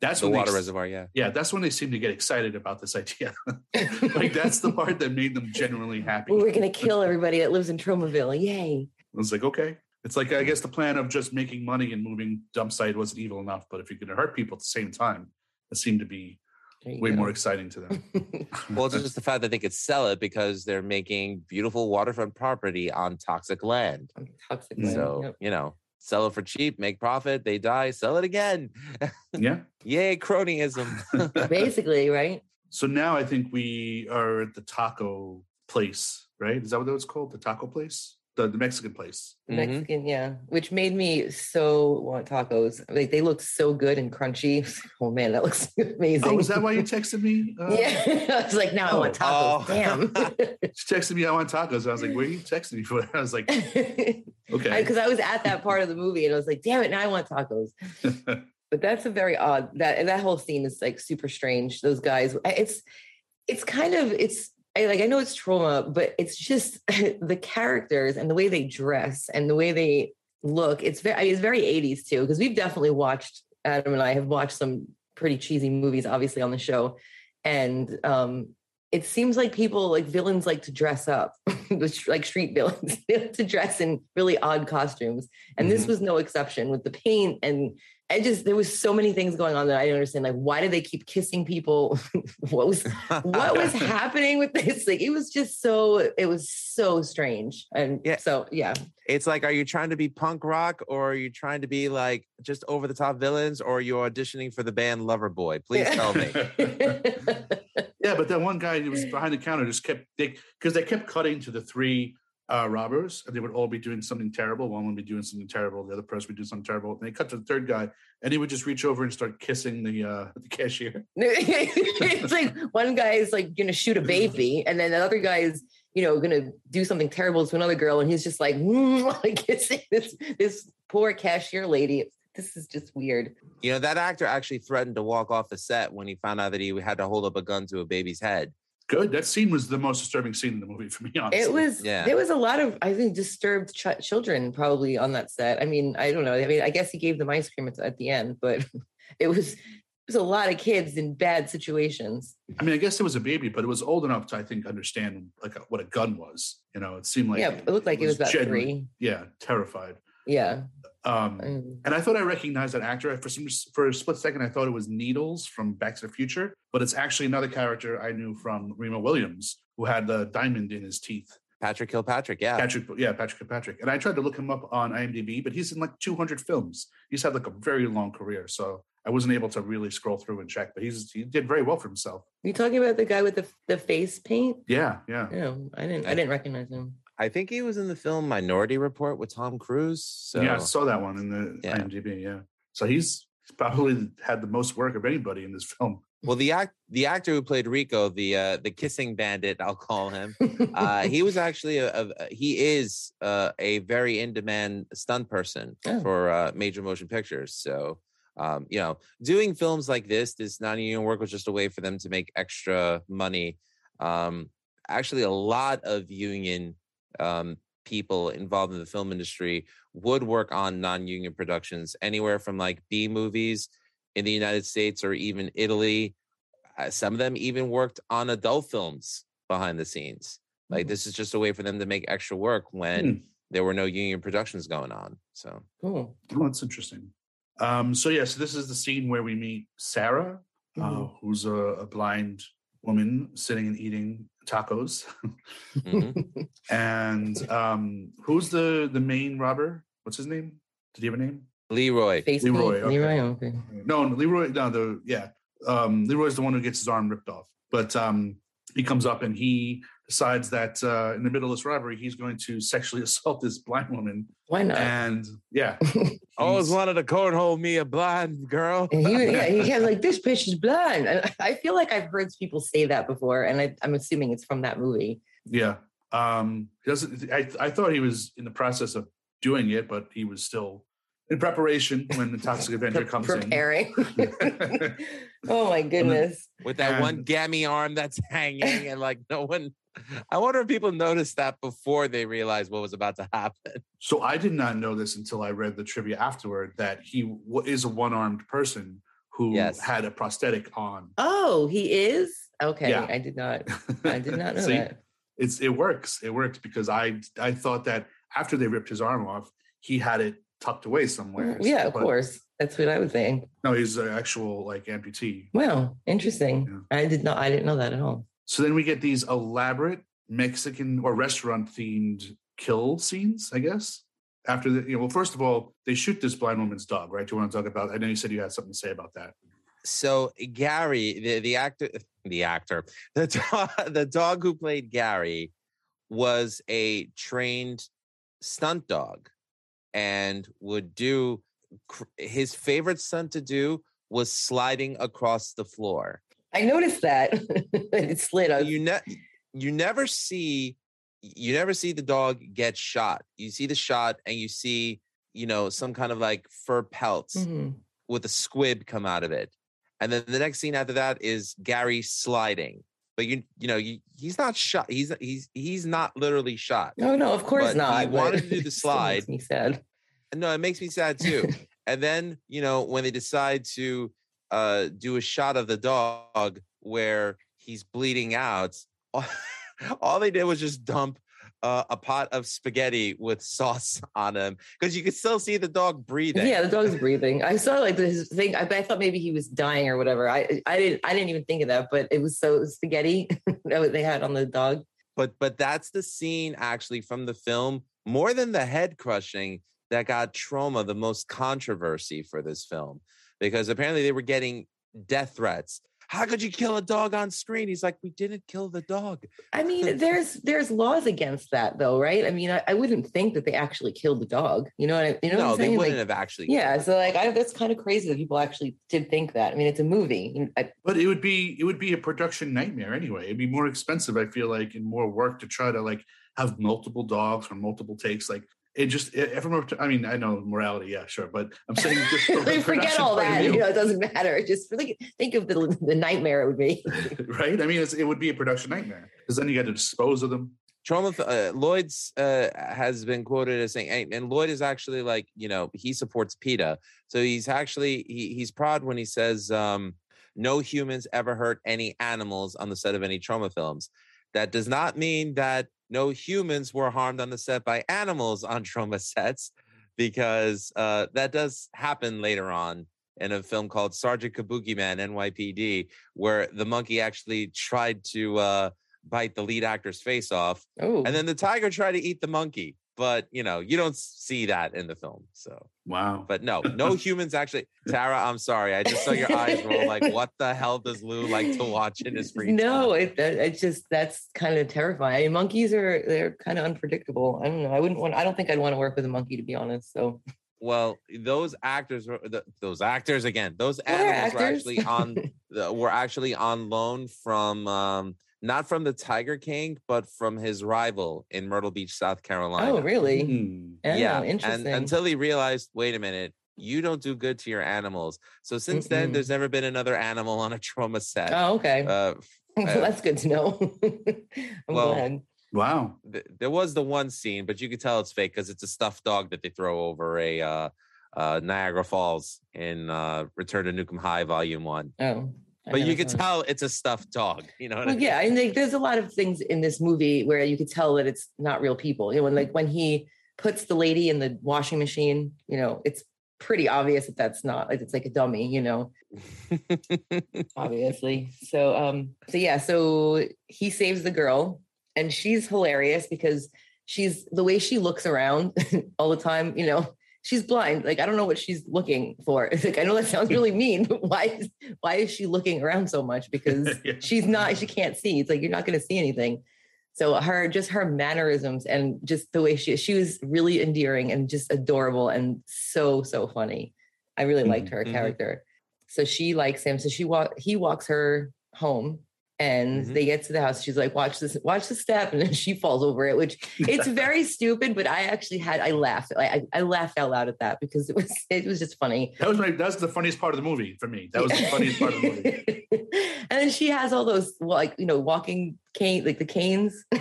that's the when water they, reservoir, yeah. Yeah, that's when they seem to get excited about this idea. like that's the part that made them genuinely happy. We're gonna kill everybody that lives in Tromaville. Yay. I was like, okay. It's like I guess the plan of just making money and moving dump site wasn't evil enough, but if you're going to hurt people at the same time, it seemed to be way go. more exciting to them. Well, it's just the fact that they could sell it because they're making beautiful waterfront property on toxic land. Toxic. Mm. land, So, yep. you know, sell it for cheap, make profit, they die, sell it again. yeah. Yay, cronyism. basically, right? So now I think we are at the taco place, right? Is that what it's called? The taco place? The, the Mexican place. The Mhm. Mexican, yeah, which made me so want tacos. Like they looked so good and crunchy. Oh man, that looks amazing. Oh, is that why you texted me? Uh, yeah, I was like, now I want tacos. Oh. Damn. She texted me, I want tacos. I was like, where are you texting me for? I was like, okay. Because I, was at that part of the movie and I was like, damn it, now I want tacos. But that's a very odd that and that whole scene is like super strange. Those guys, it's it's kind of it's I like I know it's Troma, but it's just the characters and the way they dress and the way they look. It's very I mean, it's very 80s too, because we've definitely watched Adam and I have watched some pretty cheesy movies, obviously, on the show. And um it seems like people like villains like to dress up, like street villains, they like to dress in really odd costumes. And this Mhm. was no exception with the paint and I just there was so many things going on that I didn't understand. Like, why did they keep kissing people? what was what was happening with this? Like, it was just so it was so strange. And Yeah. so yeah, It's like, are you trying to be punk rock or are you trying to be like just over the top villains or are you auditioning for the band Loverboy? Please tell me. Yeah, but that one guy who was behind the counter just kept they because they kept cutting to the three uh, robbers, and they would all be doing something terrible. One would be doing something terrible, the other person would do something terrible. And they cut to the third guy, and he would just reach over and start kissing the uh, the cashier. it's like one guy is like gonna shoot a baby, and then the other guy is you know gonna do something terrible to another girl, and he's just like like kissing this this poor cashier lady. This is just weird. You know, that actor actually threatened to walk off the set when he found out that he had to hold up a gun to a baby's head. Good. That scene was the most disturbing scene in the movie for me. Honestly, It was Yeah. there was a lot of I think disturbed ch- children probably on that set. I mean, I don't know. I mean, I guess he gave them ice cream at, at the end, but it was it was a lot of kids in bad situations. I mean, I guess it was a baby, but it was old enough to I think understand like what a gun was. You know, it seemed like yeah, it looked like it was about genuine- three. Yeah, terrified. Yeah. Um, Mm. And I thought I recognized that actor. For some for a split second, I thought it was Needles from Back to the Future, but it's actually another character I knew from Remo Williams, who had the diamond in his teeth. Patrick Kilpatrick, yeah. Patrick, yeah, Patrick Patrick. And I tried to look him up on IMDb, but he's in like 200 films. He's had like a very long career, so I wasn't able to really scroll through and check. But he's he did very well for himself. Are You talking about the guy with the the face paint? Yeah, yeah. No, I didn't. I didn't recognize him. I think he was in the film Minority Report with Tom Cruise. So Yeah, I saw that one in the Yeah. IMDb. Yeah, so he's probably had the most work of anybody in this film. well the act the actor who played Rico, the uh the kissing bandit, I'll call him. uh, he was actually a, a he is uh, a very in demand stunt person Oh. for uh, major motion pictures. So um, you know, doing films like this, this non-union work was just a way for them to make extra money. Um, actually, a lot of union um, people involved in the film industry would work on non-union productions, anywhere from like B movies in the United States or even Italy. Uh, some of them even worked on adult films behind the scenes. Like Mhm. this is just a way for them to make extra work when Hmm. there were no union productions going on. So Cool. Oh, that's interesting. Um, so yeah, so this is the scene where we meet Sarah, uh, Mhm. who's a, a blind woman sitting and eating tacos. mhm. and um, who's the the main robber? What's his name? Did he have a name? Leroy. Face Leroy, okay. Leroy. Okay. No, Leroy. No, the yeah. Um, Leroy's the one who gets his arm ripped off. But um, he comes up and he decides that uh, in the middle of this robbery, he's going to sexually assault this blind woman. Why not? And yeah, Always wanted to cornhole me a blind girl. And he, yeah, he has like this bitch is blind. And I feel like I've heard people say that before, and I, I'm assuming it's from that movie. Yeah. Um he doesn't I I thought he was in the process of doing it, but he was still in preparation when the Toxic Avenger comes preparing. in. oh my goodness. with that one gammy arm that's hanging and like no one I wonder if people noticed that before they realized what was about to happen. so I did not know this until I read the trivia afterward that he w- is a one-armed person who Yes. had a prosthetic on. Oh, he is? Okay. Yeah. I did not I did not know See, that. It's it works. It works because I I thought that after they ripped his arm off, he had it tucked away somewhere. Mm, Yeah, of But course. That's what I was saying. No, he's an actual like amputee. Wow, interesting. I did not I didn't know that at all. So then we get these elaborate Mexican or restaurant themed kill scenes, I guess. After the, you know, well, first of all, they shoot this blind woman's dog, right? Do you want to talk about? I know you said you had something to say about that. So Gary, the, the actor, the actor, the dog, the dog who played Gary was a trained stunt dog and would do his favorite stunt to do was sliding across the floor. I noticed that it slid. You ne- you never see you never see the dog get shot. You see the shot and you see, you know, some kind of like fur pelts mm-hmm. with a squib come out of it. And then the next scene after that is Gary sliding. But you you know, you, he's not shot. He's he's he's not literally shot. No, no, of course but not. He wanted to do the slide. makes me sad. No, it makes me sad too. and then, you know, when they decide to uh do a shot of the dog where he's bleeding out, all they did was just dump uh, a pot of spaghetti with sauce on him because you could still see the dog breathing. Yeah, the dog's breathing. I saw like this thing. I, I, thought maybe he was dying or whatever. I I didn't I didn't even think of that, but it was so spaghetti that they had on the dog. But but that's the scene actually from the film more than the head crushing that got Troma the most controversy for this film because apparently they were getting death threats how could you kill a dog on screen? He's like, we didn't kill the dog. I mean, there's there's laws against that though, right? I mean, I, I wouldn't think that they actually killed the dog. You know what I you know? No, they wouldn't like, have actually. Yeah, so like, I, that's kind of crazy that people actually did think that. I mean, it's a movie. I, but it would be it would be a production nightmare anyway. It'd be more expensive, I feel like, and more work to try to like have multiple dogs or multiple takes. Like it just if I'm, I mean, I know morality, yeah, sure, but I'm saying just we forget all that. You know, it doesn't matter. Just think, think of the, the nightmare it would be. right? I mean, it would be a production nightmare because then you got to dispose of them. Troma uh, Lloyd's uh, has been quoted as saying, and Lloyd is actually like, you know, he supports PETA, so he's actually he, he's proud when he says, um, "No humans ever hurt any animals on the set of any Troma films." That does not mean that no humans were harmed on the set by animals on Troma sets, because uh, that does happen later on in a film called Sergeant Kabuki Man NYPD, where the monkey actually tried to uh, bite the lead actor's face off, Ooh. and then the tiger tried to eat the monkey but you know you don't see that in the film so. Wow. But no no humans actually tara i'm sorry i just saw your eyes roll like what the hell does lou like to watch in his free no it, it's just that's kind of terrifying. I mean, monkeys are they're kind of unpredictable. I don't know i wouldn't want i don't think i'd want to work with a monkey to be honest so. Well those actors were those actors again those animals were actually on were actually on loan from um not from the Tiger King, but from his rival in Myrtle Beach, South Carolina. Oh, really? Mm. Oh, yeah. Interesting. And until he realized, wait a minute, you don't do good to your animals. So since Mm-mm. then, there's never been another animal on a Troma set. Oh, okay. Uh, That's good to know. I'm well, glad. Wow. Th- there was the one scene, but you could tell it's fake because it's a stuffed dog that they throw over a uh, uh, Niagara Falls in uh, Return to Nuke 'Em High Volume One. Oh but you could tell it's a stuffed dog. You know. well, I mean? yeah, and like, there's a lot of things in this movie where you could tell that it's not real people. You know, when like when he puts the lady in the washing machine, you know, it's pretty obvious that that's not like it's like a dummy. You know, obviously. So, um, so yeah, so he saves the girl, and she's hilarious because she's the way she looks around all the time. You know, she's blind. Like I don't know what she's looking for. It's like I know that sounds really mean, but why is why is she looking around so much? Because yeah. she's not, she can't see. It's like you're not going to see anything. So her just her mannerisms and just the way she she was really endearing and just adorable and so so funny. I really liked her mm-hmm. character. So she likes him. So she walk he walks her home and mm-hmm. they get to the house she's like watch this watch the step and then she falls over it which it's very stupid but i actually had i laughed I, I laughed out loud at that because it was it was just funny. That was my that's the funniest part of the movie for me. That was the funniest part of the movie. And then she has all those like you know walking cane like the canes.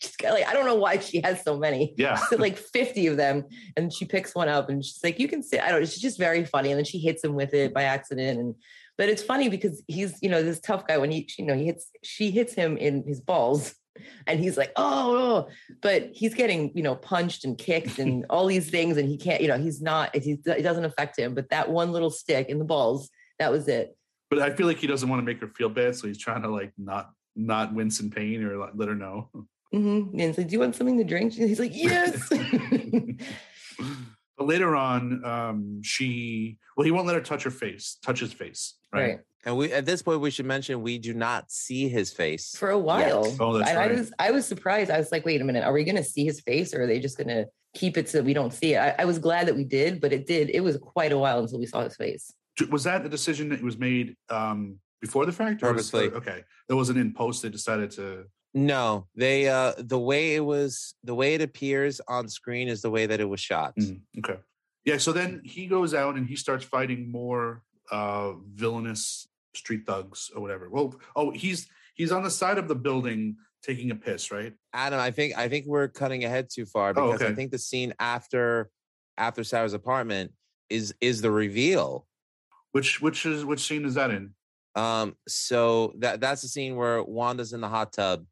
She's got like i don't know why she has so many. Yeah. Like 50 of them and she picks one up and she's like you can sit i don't know she's just very funny and then she hits him with it by accident and but it's funny because he's, you know, this tough guy when he, you know, he hits, she hits him in his balls and he's like, oh, oh, but he's getting, you know, punched and kicked and all these things. And he can't, you know, he's not, it doesn't affect him. But that one little stick in the balls, that was it. But I feel like he doesn't want to make her feel bad. So he's trying to like not, not wince in pain or let her know. Mm-hmm. And it's like, do you want something to drink? He's like, yes. But later on, um, she well, he won't let her touch her face, touch his face, right? Right. And we at this point we should mention we do not see his face. For a while. Oh, that's I, I was I was surprised. I was like, wait a minute, are we gonna see his face or are they just gonna keep it so we don't see it? I, I was glad that we did, but it did, it was quite a while until we saw his face. Was that the decision that was made um, before the fact? or was- Purposely. okay, that wasn't in post. They decided to. No, they uh the way it was the way it appears on screen is the way that it was shot. Mm, okay. Yeah. So then he goes out and he starts fighting more uh, villainous street thugs or whatever. Well, oh, he's he's on the side of the building taking a piss, right? Adam, I think I think we're cutting ahead too far Oh, because I think the scene after after Sarah's apartment is is the reveal. Which which is which scene is that in? Um, so that that's the scene where Wanda's in the hot tub,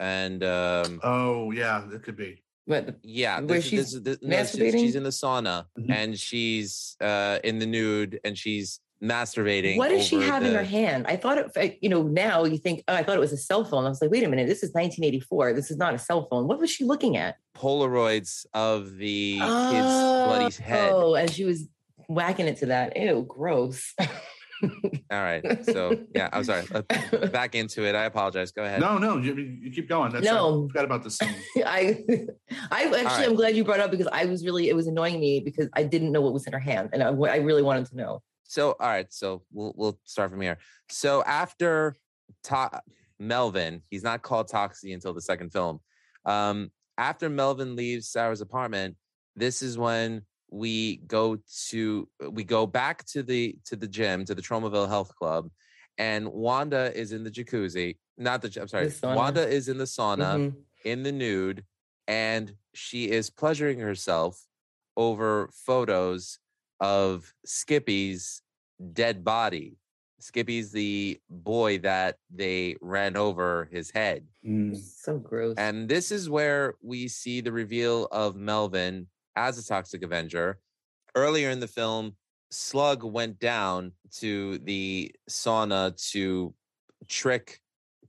and um, Oh yeah, it could be. But yeah, Where this, she's this, this, no, she's- masturbating? she's in the sauna Mhm. and she's uh in the nude and she's masturbating. what does she over have in her hand? I thought it, you know, now you think, oh, I thought it was a cell phone. I was like, wait a minute, this is 1984. This is not a cell phone. What was she looking at? Polaroids of the kid's bloody head. Oh, and she was whacking it to that. Ew, gross. All right. So yeah, I'm sorry. Uh, Back into it. I apologize. Go ahead. No, no, you, you keep going. That's No. I forgot about the scene. I, I actually, right. I'm glad you brought it up because I was really, it was annoying me because I didn't know what was in her hand, and I, I really wanted to know. So all right. So we'll we'll start from here. So after to- Melvin, he's not called Toxie until the second film. Um, after Melvin leaves Sarah's apartment, this is when we go to we go back to the to the gym to the Tromaville Health Club, and Wanda is in the jacuzzi. Not the I'm sorry. The. Wanda is in the sauna Mhm. in the nude, and she is pleasuring herself over photos of Skippy's dead body. Skippy's the boy that they ran over his head. Mm. So gross. And this is where we see the reveal of Melvin as a Toxic Avenger. Earlier in the film, Slug went down to the sauna to trick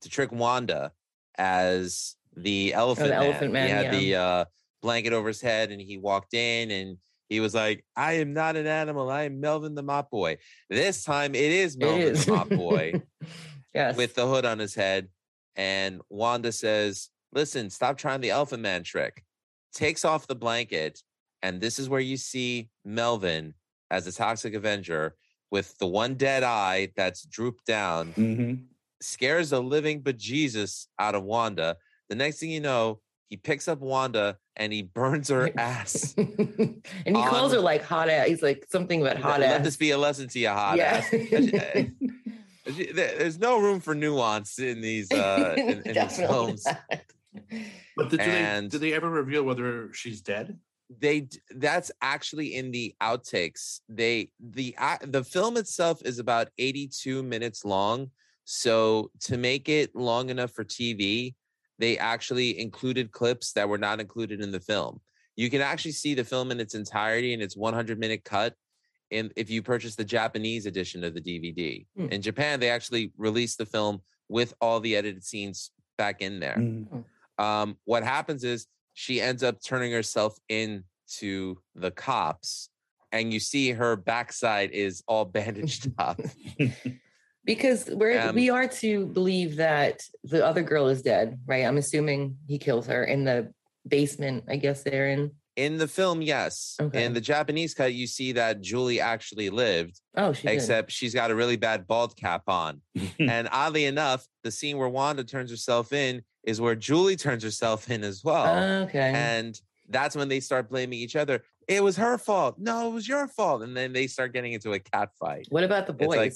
to trick Wanda as the elephant, man. elephant man, He had yeah. the uh, blanket over his head, and he walked in and he was like, "I am not an animal. I am Melvin the Mop Boy." This time, it is Melvin is. the Mop Boy yes. with the hood on his head. And Wanda says, Listen, stop trying the Elephant Man trick. Takes off the blanket. And this is where you see Melvin as a toxic Avenger with the one dead eye that's drooped down, Mhm. scares the living bejesus out of Wanda. The next thing you know, he picks up Wanda and he burns her ass. and he calls her like hot ass. He's like something about hot Let ass. Let this be a lesson to you, hot yeah. ass. There's no room for nuance in these uh, in, in these films. not. But did, do they, And- did they ever reveal whether she's dead? They that's actually in the outtakes they the ac- the film itself is about 82 minutes long so to make it long enough for tv they actually included clips that were not included in the film you can actually see the film in its entirety in its 100 minute cut and if you purchase the japanese edition of the dvd Hmm. in japan they actually released the film with all the edited scenes back in there Mm. um, what happens is she ends up turning herself into the cops and you see her backside is all bandaged up because we're Um, we are to believe that the other girl is dead, right? I'm assuming he kills her in the basement. I guess they're in. In the film yes Okay. in the japanese cut you see that julie actually lived Oh, she did. except she's got a really bad bald cap on and oddly enough the scene where wanda turns herself in is where julie turns herself in as well okay. and that's when they start blaming each other it was her fault no it was your fault and then they start getting into a cat fight what about the boys? like-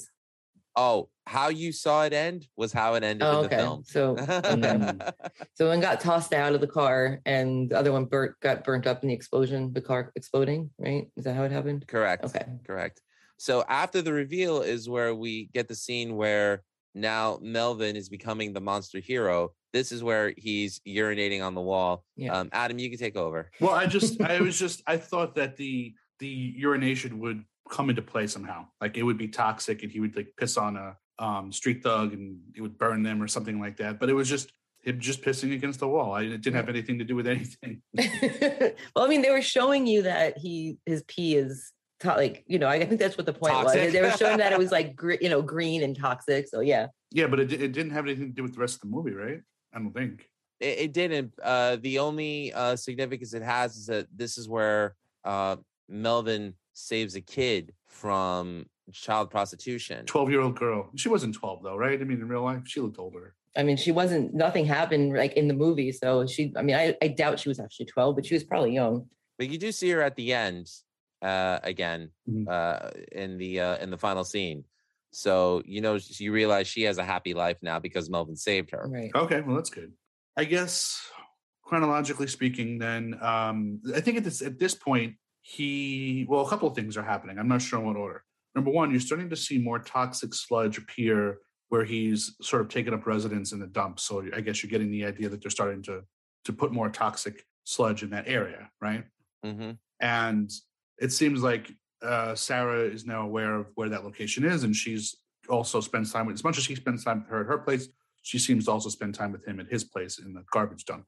Oh, how you saw it end was how it ended oh, in the okay. film. So, okay. so one got tossed out of the car, and the other one burnt got burnt up in the explosion. The car exploding, right? Is that how it happened? correct. Okay. Correct. So after the reveal is where we get the scene where now Melvin is becoming the monster hero. This is where he's urinating on the wall. Yeah. Um, Adam, you can take over. Well, I just, I was just, I thought that the the urination would come into play somehow. Like it would be toxic, and he would like piss on a um, street thug, and it would burn them or something like that. But it was just him just pissing against the wall. I, it didn't have anything to do with anything. well, I mean, they were showing you that he his pee is to- like you know. I think that's what the point Toxic? was. They were showing that it was like gr- you know green and toxic. So yeah, Yeah, but it, it didn't have anything to do with the rest of the movie, right? I don't think. It, it didn't. Uh, the only uh, significance it has is that this is where uh, Melvin saves a kid from child prostitution. 12 year old girl. She wasn't 12 though, right? I mean, in real life, she looked older. I mean, she wasn't. Nothing happened like in the movie. So she. I mean, I, I doubt she was actually twelve, but she was probably young. But you do see her at the end uh, again Mhm. uh, in the uh, in the final scene. So you know you realize she has a happy life now because Melvin saved her. Right. Okay, well, that's good. I guess chronologically speaking, then um, I think at this at this point, he well, a couple of things are happening. I'm not sure in what order. Number one, you're starting to see more toxic sludge appear where he's sort of taken up residence in the dump. So I guess you're getting the idea that they're starting to to put more toxic sludge in that area, right? hmm and it seems like uh, Sarah is now aware of where that location is, and she's also spends time with as much as she spends time with her at her place. She seems to also spend time with him at his place in the garbage dump.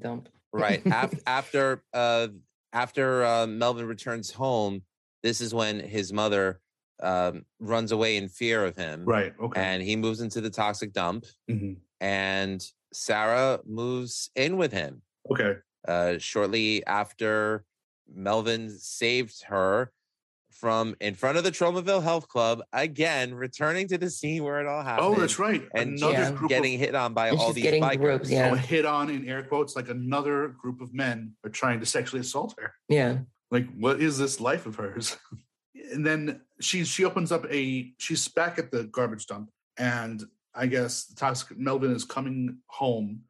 Dump. Right after after uh, after uh, Melvin returns home, this is when his mother um, runs away in fear of him, Right. Okay. and he moves into the toxic dump, Mhm. and Sarah moves in with him. Okay. uh, shortly after Melvin saved her from in front of the Tromaville Health Club, again returning to the scene where it all happened. Oh, that's right. And another Yeah. group getting of hit on by And all these getting bikers. groped, yeah. oh, hit on in air quotes, like another group of men are trying to sexually assault her. Yeah. Like, what is this life of hers? and then she she opens up a she's back at the garbage dump, and I guess the toxic Melvin is coming home,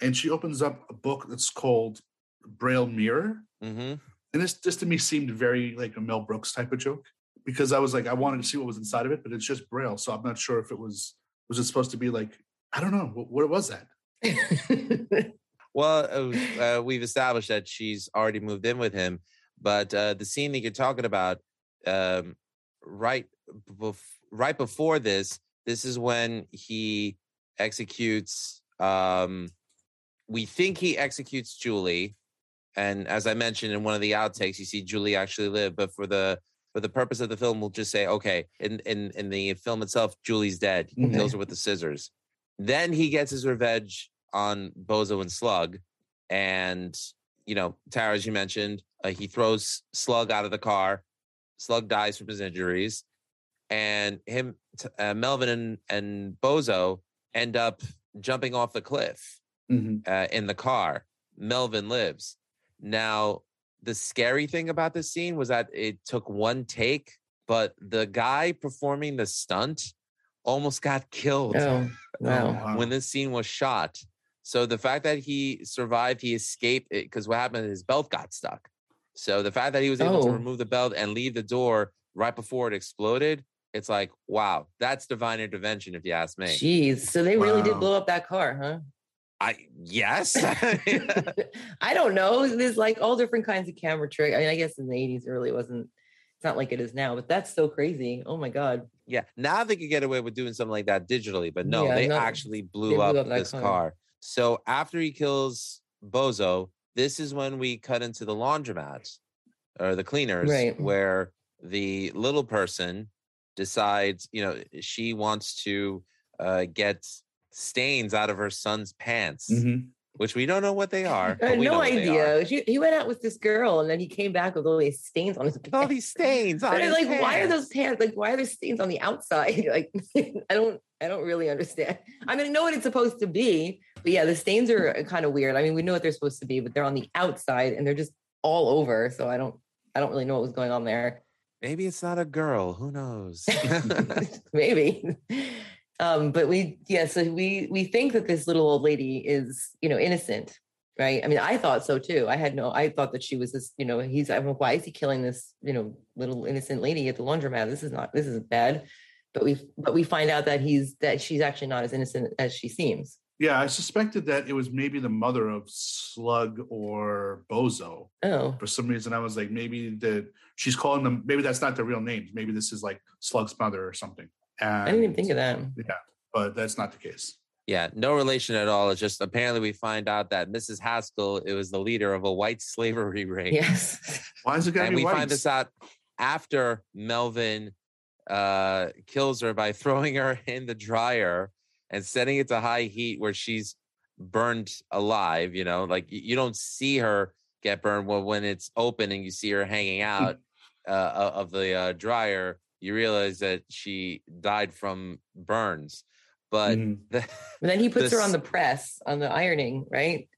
and she opens up a book that's called Braille Mirror. hmm And this this to me seemed very like a Mel Brooks type of joke because I was like, I wanted to see what was inside of it, but it's just Braille. So I'm not sure if it was was it supposed to be like, I don't know, what, what was that? Well, uh, uh, we've established that she's already moved in with him, but uh, the scene that you're talking about, um, right, bef- right before this, this is when he executes. Um, we think he executes Julie, and as I mentioned in one of the outtakes, you see Julie actually live. But for the for the purpose of the film, we'll just say, okay, in in in the film itself, Julie's dead. He kills her with the scissors. Then he gets his revenge on Bozo and Slug, and you know, Tara, as you mentioned, uh, he throws Slug out of the car. Slug dies from his injuries, and him, uh, Melvin, and, and Bozo end up jumping off the cliff Mhm. uh, in the car. Melvin lives. Now, the scary thing about this scene was that it took one take, but the guy performing the stunt almost got killed oh, wow. Oh, wow. when this scene was shot. So the fact that he survived, he escaped it because what happened? Is his belt got stuck. So the fact that he was able to Oh. remove the belt and leave the door right before it exploded, it's like, wow, that's divine intervention, if you ask me. Jeez. So they really did blow up that car, huh? I yes. I don't know. There's like all different kinds of camera trick. I mean, I guess in the 80s it really wasn't it's not like it is now, but that's so crazy. Oh my God. Yeah, now they could get away with doing something like that digitally, but no, Yeah, they no, actually blew, blew up, up this car. car. So after he kills Bozo, this is when we cut into the laundromat or the cleaners, Right. where the little person decides, you know, she wants to uh, get stains out of her son's pants, Mhm. which we don't know what they are. I had no what they are. idea. He, he went out with this girl and then he came back with all these stains on his Pants. all these stains on But like, why are those pants? Like, why are there stains on the outside? Like, I don't, I don't really understand. I mean, I know what it's supposed to be, but yeah, the stains are kind of weird. I mean, we know what they're supposed to be, but they're on the outside and they're just all over. So I don't, I don't really know what was going on there. Maybe it's not a girl. Who knows? Maybe. Um, but we, yeah, so we we think that this little old lady is, you know, innocent, right? I mean, I thought so too. I had no, I thought that she was this, you know, he's, I mean, why is he killing this, you know, little innocent lady at the laundromat? This is not, this is bad. But we, but we find out that he's that she's actually not as innocent as she seems. Yeah, I suspected that it was maybe the mother of Slug or Bozo. Oh, For some reason, I was like, maybe the she's calling them. Maybe that's not their real names. Maybe this is like Slug's mother or something. And, I didn't even think of that. Yeah, but that's not the case. Yeah, no relation at all. It's just apparently we find out that Mrs. Haskell it was the leader of a white slavery ring. Yes. Why is it gotta and be we white? find this out after Melvin uh kills her by throwing her in the dryer and setting it to high heat where she's burned alive you know like you don't see her get burned well when it's open and you see her hanging out uh, of the uh, dryer you realize that she died from burns but Mhm. the, And then he puts her on the press on the ironing, right?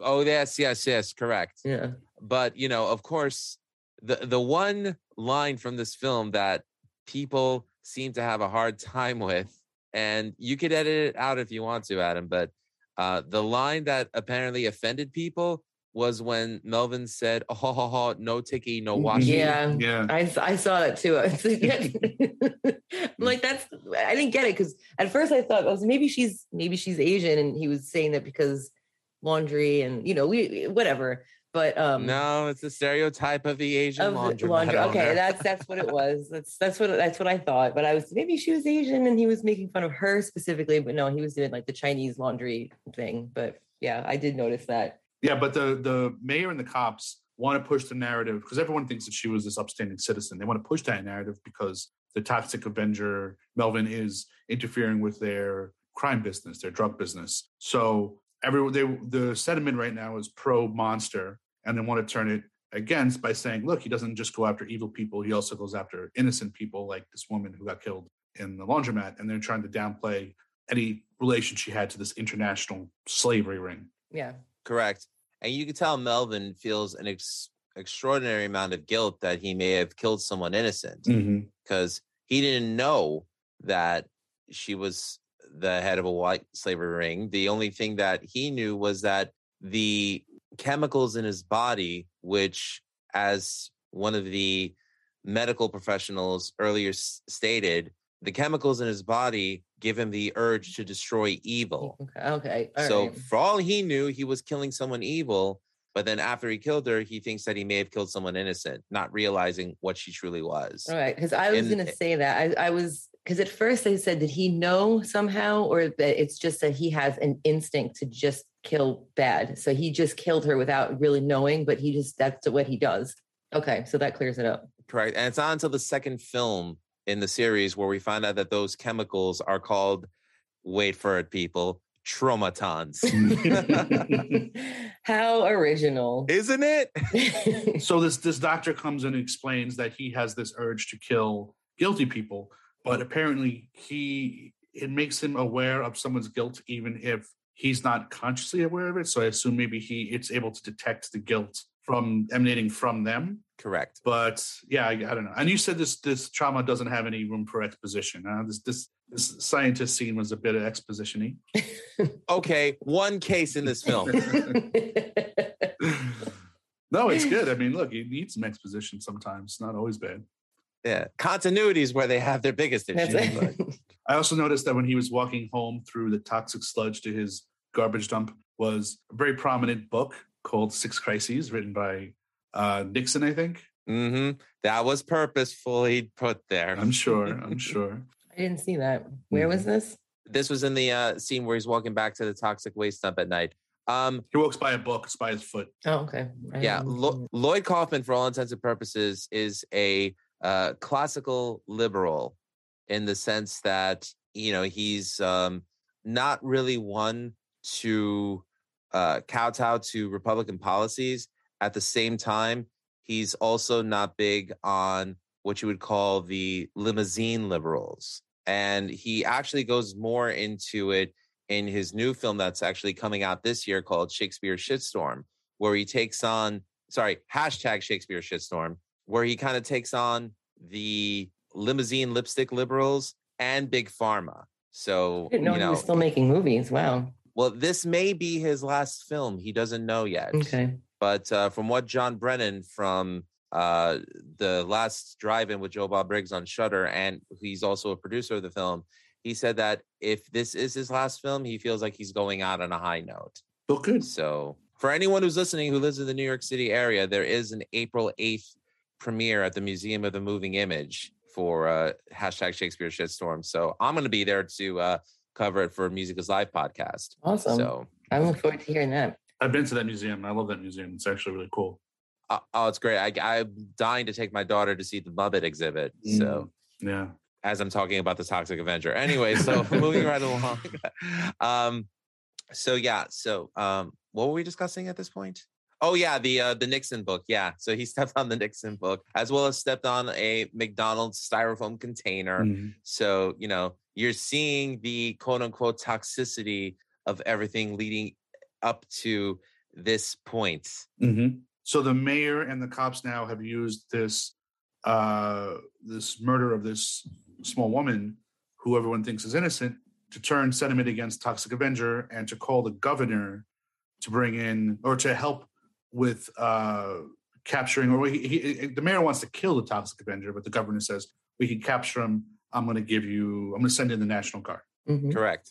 oh yes yes yes correct Yeah. but you know of course the the one line from this film that people seem to have a hard time with and you could edit it out if you want to adam but uh the line that apparently offended people was when melvin said oh ho, ho, ho, no ticky no washing Yeah. Yeah. I, I saw that too. I was like, I'm like that's I didn't get it because at first I thought I was maybe she's maybe she's Asian and he was saying that because laundry and you know we whatever. But um no it's a stereotype of the asian of laundry laundry. Okay, that's that's what it was. That's that's what that's what I thought. But I was maybe she was Asian and he was making fun of her specifically. But no, he was doing like the Chinese laundry thing. But yeah, I did notice that. Yeah, but the the mayor and the cops want to push the narrative because everyone thinks that she was this upstanding citizen. They want to push that narrative because the toxic Avenger Melvin is interfering with their crime business, their drug business. So everyone, they the sentiment right now is pro monster, and they want to turn it against by saying, look, he doesn't just go after evil people; he also goes after innocent people, like this woman who got killed in the laundromat, and they're trying to downplay any relation she had to this international slavery ring. Yeah. Correct. And you can tell Melvin feels an ex- extraordinary amount of guilt that he may have killed someone innocent Mm-hmm. because he didn't know that she was the head of a white slavery ring. The only thing that he knew was that the chemicals in his body, which, as one of the medical professionals earlier stated, the chemicals in his body give him the urge to destroy evil Okay. Okay. all so right. for all he knew, he was killing someone evil. But then after he killed her, he thinks that he may have killed someone innocent, not realizing what she truly was. All right, because I was going to say that I, I was because at first I said, did he know somehow, or that it's just that he has an instinct to just kill bad? So he just killed her without really knowing, but he just that's what he does. Okay, so that clears it up. Correct. And it's not until the second film in the series where we find out that those chemicals are called, wait for it, people, Tromatons. How original, Isn't it? so this this doctor comes and explains that he has this urge to kill guilty people but apparently he it makes him aware of someone's guilt even if he's not consciously aware of it so i assume maybe he it's able to detect the guilt from emanating from them Correct. but yeah i, I don't know and you said this this Troma doesn't have any room for exposition uh, this this this scientist scene was a bit of exposition-y Okay, one case in this film. no it's good i mean look you need some exposition sometimes it's not always bad Yeah. Continuity is where they have their biggest issue. That's but- it. I also noticed that when he was walking home through the toxic sludge to his garbage dump was a very prominent book called Six Crises, written by uh, Nixon, I think. hmm That was purposefully put there. I'm sure. I'm sure. I didn't see that. Where was this? this was in the uh, scene where he's walking back to the toxic waste dump at night. Um, He walks by a book. It's by his foot. Oh, okay. I yeah, Lo- Lloyd Kaufman, for all intents and purposes, is a uh, classical liberal in the sense that you know he's um, not really one to uh, kowtow to Republican policies. At the same time, he's also not big on what you would call the limousine liberals, and he actually goes more into it in his new film that's actually coming out this year called Shakespeare Shitstorm, where he takes on sorry hashtag Shakespeare Shitstorm, where he kind of takes on the limousine lipstick liberals and big pharma. So I didn't know, you he know, was still making movies. Wow. Well, this may be his last film. He doesn't know yet. Okay. But uh, from what John Brennan from uh, the last drive-in with Joe Bob Briggs on Shutter, and he's also a producer of the film, he said that if this is his last film, he feels like he's going out on a high note. Look good. So, for anyone who's listening who lives in the New York City area, there is an April 8th premiere at the Museum of the Moving Image for uh, hashtag Shakespeare Shitstorm. So, I'm going to be there to uh, cover it for Music is Live podcast. Awesome. So I look forward to hearing that. I've been to that museum. I love that museum. It's actually really cool. uh, oh, it's great. I, I'm dying to take my daughter to see the Muppet exhibit. So Yeah. as I'm talking about the Toxic Avenger. Anyway, so moving right along. Um, so yeah, so um, what were we discussing at this point? Oh yeah, the uh, the Nixon book. Yeah, so he stepped on the Nixon book as well as stepped on a McDonald's styrofoam container. Mhm. So you know you're seeing the quote unquote toxicity of everything leading up to this point. Mhm. So the mayor and the cops now have used this uh this murder of this small woman who everyone thinks is innocent to turn sentiment against Toxic Avenger and to call the governor to bring in or to help with uh capturing or he, he, the mayor wants to kill the Toxic Avenger, but the governor says we can capture him. I'm going to give you. I'm going to send in the National Guard. Mhm. Correct.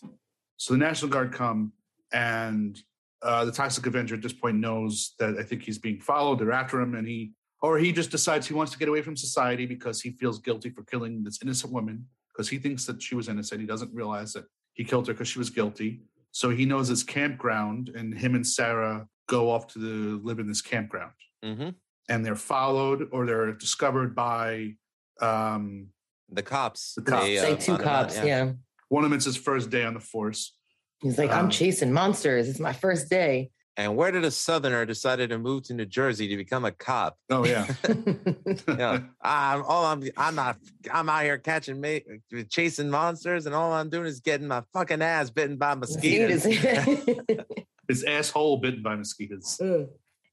So the National Guard come, and uh, the Toxic Avenger at this point knows that I think he's being followed. They're after him, and he or he just decides he wants to get away from society because he feels guilty for killing this innocent woman because he thinks that she was innocent. He doesn't realize that he killed her because she was guilty. So he knows this campground, and him and Sarah go off to the, live in this campground, hmm and they're followed or they're discovered by um, The cops. The cops. they, It's uh, two found him out, cops. Yeah. one of them. It's his first day on the force. He's like, Um, I'm chasing monsters. It's my first day. And where did a Southerner decided to move to New Jersey to become a cop? Oh yeah. Yeah, I'm all I'm. I'm not. I'm out here catching, ma- chasing monsters, and all I'm doing is getting my fucking ass bitten by mosquitoes. his asshole bitten by mosquitoes.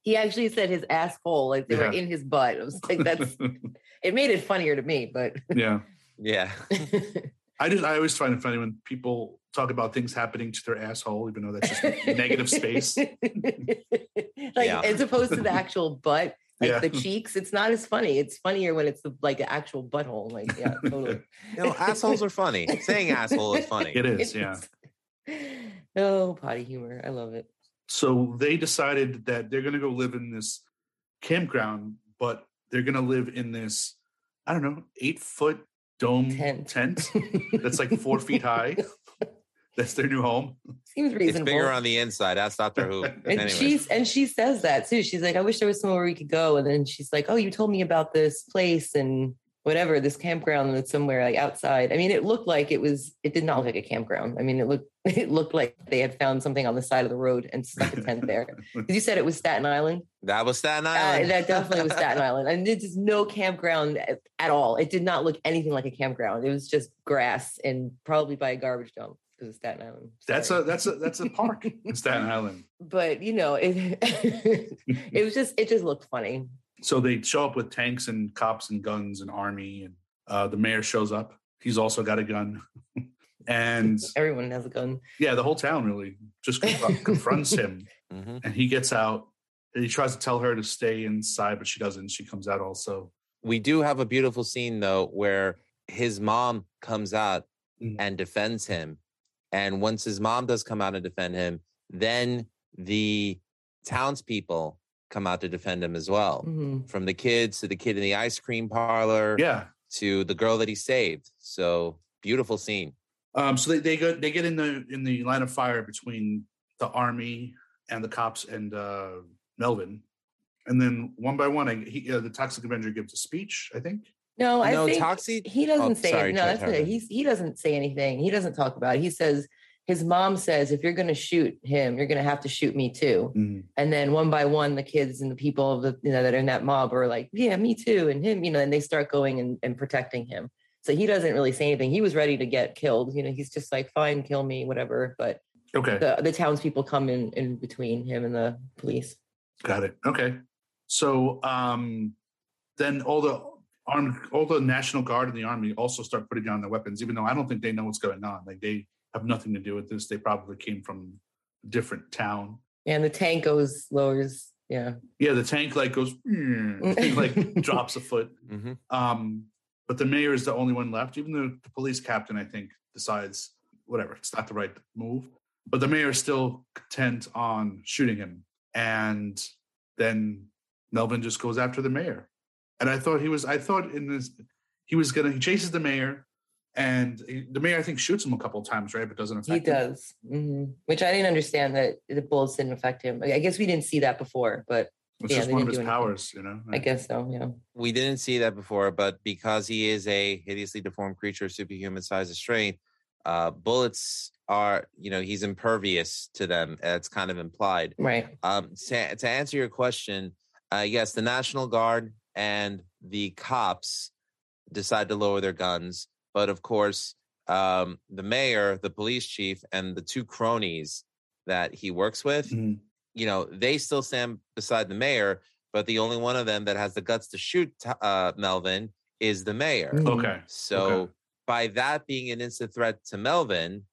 he actually said his asshole, like they were in his butt. I was like, that's it made it funnier to me, but yeah. Yeah, I just I always find it funny when people talk about things happening to their asshole, even though that's just negative space. like Yeah. as opposed to the actual butt, like Yeah. the cheeks, it's not as funny. It's funnier when it's the like the actual butthole. Like, yeah, totally. you know, assholes are funny. Saying asshole is funny. It is, yeah. Oh, potty humor. I love it. So they decided that they're gonna go live in this campground, but they're gonna live in this, I don't know, eight foot dome Tent. tent that's like four feet high. That's their new home. Seems reasonable. It's bigger on the inside. That's Doctor Who. and Anyway, she's and she says that too. She's like, I wish there was somewhere we could go. And then she's like, Oh, you told me about this place and whatever, this campground that's somewhere like outside. I mean, it looked like it was it did not look like a campground. I mean, it looked it looked like they had found something on the side of the road and stuck a tent there. 'Cause You said it was Staten Island. that was Staten Uh, Island. that definitely was Staten Island. And it is no campground at, at all. It did not look anything like a campground. It was just grass and probably by a garbage dump because of Staten Island. That's a that's a that's a park in Staten Island. but you know, it it was just it just looked funny. So they show up with tanks and cops and guns and army, and uh, the mayor shows up. He's also got a gun, and Everyone has a gun. yeah, the whole town really just confronts him, Mhm. and he gets out. And he tries to tell her to stay inside, but she doesn't. She comes out also. We do have a beautiful scene though, where his mom comes out Mhm. and defends him, and once his mom does come out and defend him, then the townspeople come out to defend him as well. Mhm. From the kids to the kid in the ice cream parlor Yeah. to the girl that he saved. So beautiful scene. Um, so they, they go they get in the in the line of fire between the army and the cops and uh, Melvin, and then one by one, I, he, uh, the Toxic Avenger gives a speech. I think. No, I no, think Toxie. he doesn't Oh, say sorry, it. No, that's Tara. it. He's he doesn't say anything. He doesn't talk about it. He says his mom says if you're going to shoot him, you're going to have to shoot me too. And then one by one, the kids and the people of the you know that are in that mob are like, yeah, me too, and him, you know, and they start going and, and protecting him. So he doesn't really say anything. He was ready to get killed. You know, he's just like, fine, kill me, whatever. But Okay, the the townspeople come in in between him and the police. got it. Okay, so um, then all the armed, all the National Guard and the army also start putting down their weapons, even though I don't think they know what's going on. Like they have nothing to do with this. They probably came from a different town. And the tank goes lowers. Yeah. Yeah, the tank like goes like drops a foot. hmm Um, but the mayor is the only one left. Even the, the police captain, I think, decides whatever, it's not the right move. But the mayor is still content on shooting him. And then Melvin just goes after the mayor. And I thought he was, I thought in this, he was gonna, he chases the mayor and he- the mayor I think shoots him a couple of times, right? But doesn't affect him. He him. does, hmm which I didn't understand that the bullets didn't affect him. I guess we didn't see that before, but It's Yeah, just one of his do anything. powers, you know. I guess so. Yeah. we didn't see that before, but because he is a hideously deformed creature, of superhuman size and strength, uh, bullets are, you know, he's impervious to them. It's kind of implied. Right. Um, to, to answer your question, uh, yes, the National Guard and the cops decide to lower their guns, but of course, um, the mayor, the police chief, and the two cronies that he works with, Mhm. you know, they still stand beside the mayor, but the only one of them that has the guts to shoot uh, Melvin is the mayor. Mhm. Okay. So Okay. by that being an instant threat to Melvin,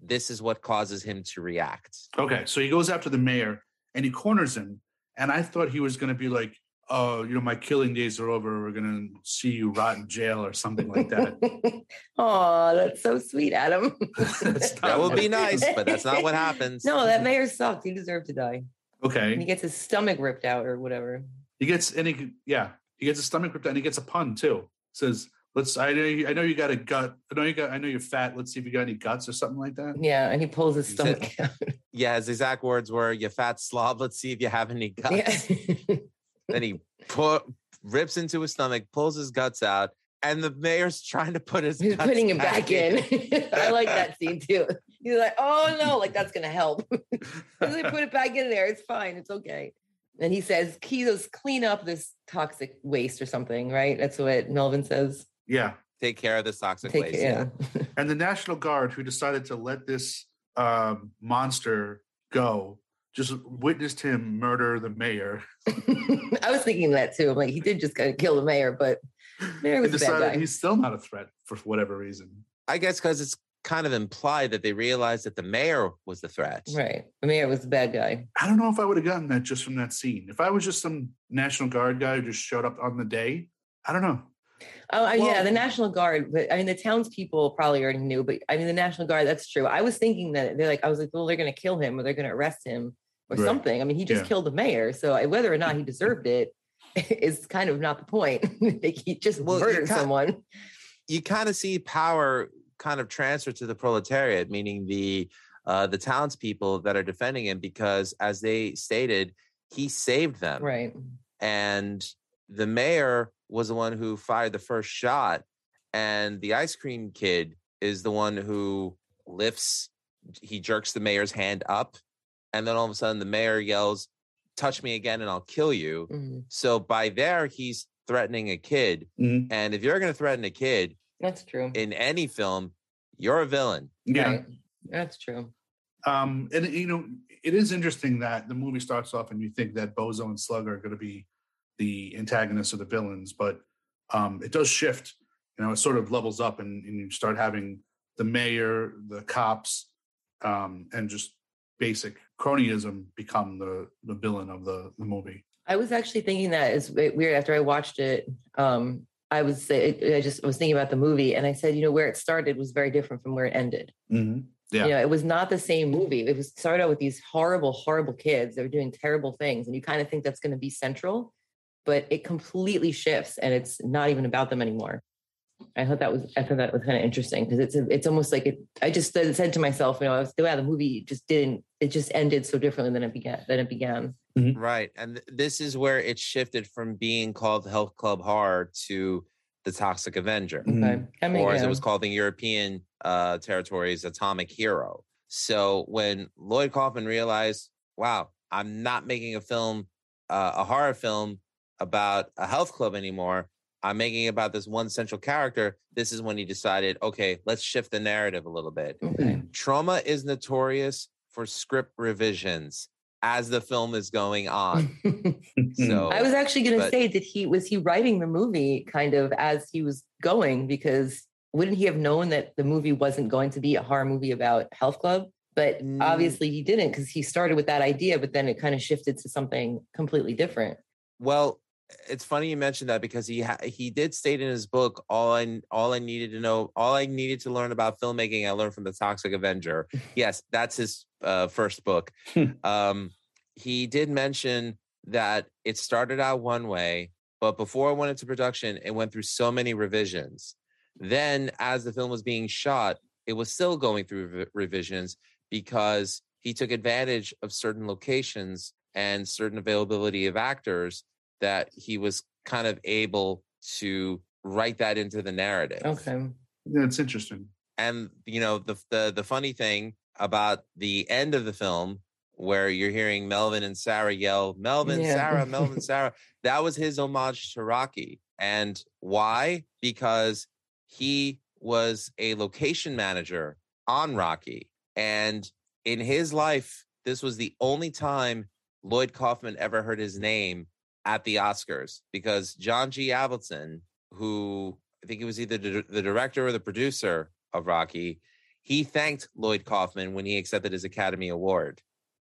this is what causes him to react. Okay. So he goes after the mayor and he corners him. And I thought he was going to be like, oh, you know, my killing days are over. We're going to see you rot in jail or something like that. oh, that's so sweet, Adam. That's That not would be nice, but that's not what happens. no, that mayor sucked. He deserved to die. Okay. And he gets his stomach ripped out or whatever. He gets, and he, yeah, he gets a stomach ripped out and he gets a pun too. Says, let's, I know, you, I know you got a gut. I know you got, I know you're fat. Let's see if you got any guts or something like that. Yeah, and he pulls his He said- stomach out. Yeah, his exact words were, "You fat slob. Let's see if you have any guts." Yeah. Then he put rips into his stomach, pulls his guts out, and the mayor's trying to put his He's guts putting it back in. I like that scene too. He's like, oh no, like that's gonna help. He's like, put it back in there. It's fine. It's okay. And he says, he goes, clean up this toxic waste or something, right? That's what Melvin says. Yeah. Take care of this toxic Take waste. yeah. And the National Guard, who decided to let this um, monster go, just witnessed him murder the mayor. I was thinking that too. I'm like, he did just kind of kill the mayor, but mayor and was a bad guy. he's still not a threat for whatever reason. I guess because it's kind of implied that they realized that the mayor was the threat. Right. The mayor was the bad guy. I don't know if I would have gotten that just from that scene. If I was just some National Guard guy who just showed up on the day, I don't know. Oh, uh, yeah, the National Guard. But I mean, the townspeople probably already knew, but I mean, the National Guard, that's true. I was thinking that they're like, I was like, well, they're going to kill him or they're going to arrest him or Right. something. I mean, he just Yeah. killed the mayor. So whether or not he deserved it is kind of not the point. like, he just Well, you murdered someone. You kind of see power kind of transfer to the proletariat, meaning the uh, the townspeople that are defending him, because as they stated, he saved them. Right. and the mayor was the one who fired the first shot and the ice cream kid is the one who lifts he jerks the mayor's hand up and then all of a sudden the mayor yells touch me again and i'll kill you Mhm. so by there he's threatening a kid Mhm. and if you're going to threaten a kid That's true. in any film you're a villain Yeah. Right. That's true. Um, and you know, it is interesting that the movie starts off and you think that Bozo and Slug are going to be the antagonists or the villains, but um, it does shift. You know, it sort of levels up, and, and you start having the mayor, the cops, um, and just basic cronyism become the the villain of the the movie. I was actually thinking that is weird after I watched it. Um, I was I just was thinking about the movie and I said, you know, where it started was very different from where it ended. Yeah. You know, it was not the same movie. It was started out with these horrible, horrible kids. They were doing terrible things, and you kind of think that's going to be central, but it completely shifts, and it's not even about them anymore. I thought that was I thought that was kind of interesting because it's it's almost like it. I just said, said to myself, you know, I was wow, the movie just didn't. It just ended so differently than it began. Than it began. Right. And th- this is where it shifted from being called Health Club Horror to the Toxic Avenger. Mhm. Okay, I mean, or as it was called in European uh, territories, Atomic Hero. So when Lloyd Kaufman realized, wow, I'm not making a film, uh, a horror film about a health club anymore. I'm making about this one central character. This is when he decided, okay, let's shift the narrative a little bit. Okay. Troma is notorious for script revisions as the film is going on. So I was actually going to say, did he was he writing the movie kind of as he was going? Because wouldn't he have known that the movie wasn't going to be a horror movie about health club? But Mm. obviously he didn't because he started with that idea, but then it kind of shifted to something completely different. Well, it's funny you mentioned that because he ha- he did state in his book all I all I needed to know, all I needed to learn about filmmaking, I learned from the Toxic Avenger. yes, that's his uh, first book. Um, he did mention that it started out one way, but before it went into production, it went through so many revisions Then, as the film was being shot, it was still going through rev- revisions because he took advantage of certain locations and certain availability of actors that he was kind of able to write that into the narrative. Okay. Yeah, it's interesting. And you know, the the the funny thing about the end of the film where you're hearing Melvin and Sarah yell, Melvin, Yeah. Sarah, Melvin, Sarah. That was his homage to Rocky. And why? Because he was a location manager on Rocky. And in his life, this was the only time Lloyd Kaufman ever heard his name at the Oscars because John G. Avildsen, who I think he was either the, the director or the producer of Rocky, he thanked Lloyd Kaufman when he accepted his Academy Award.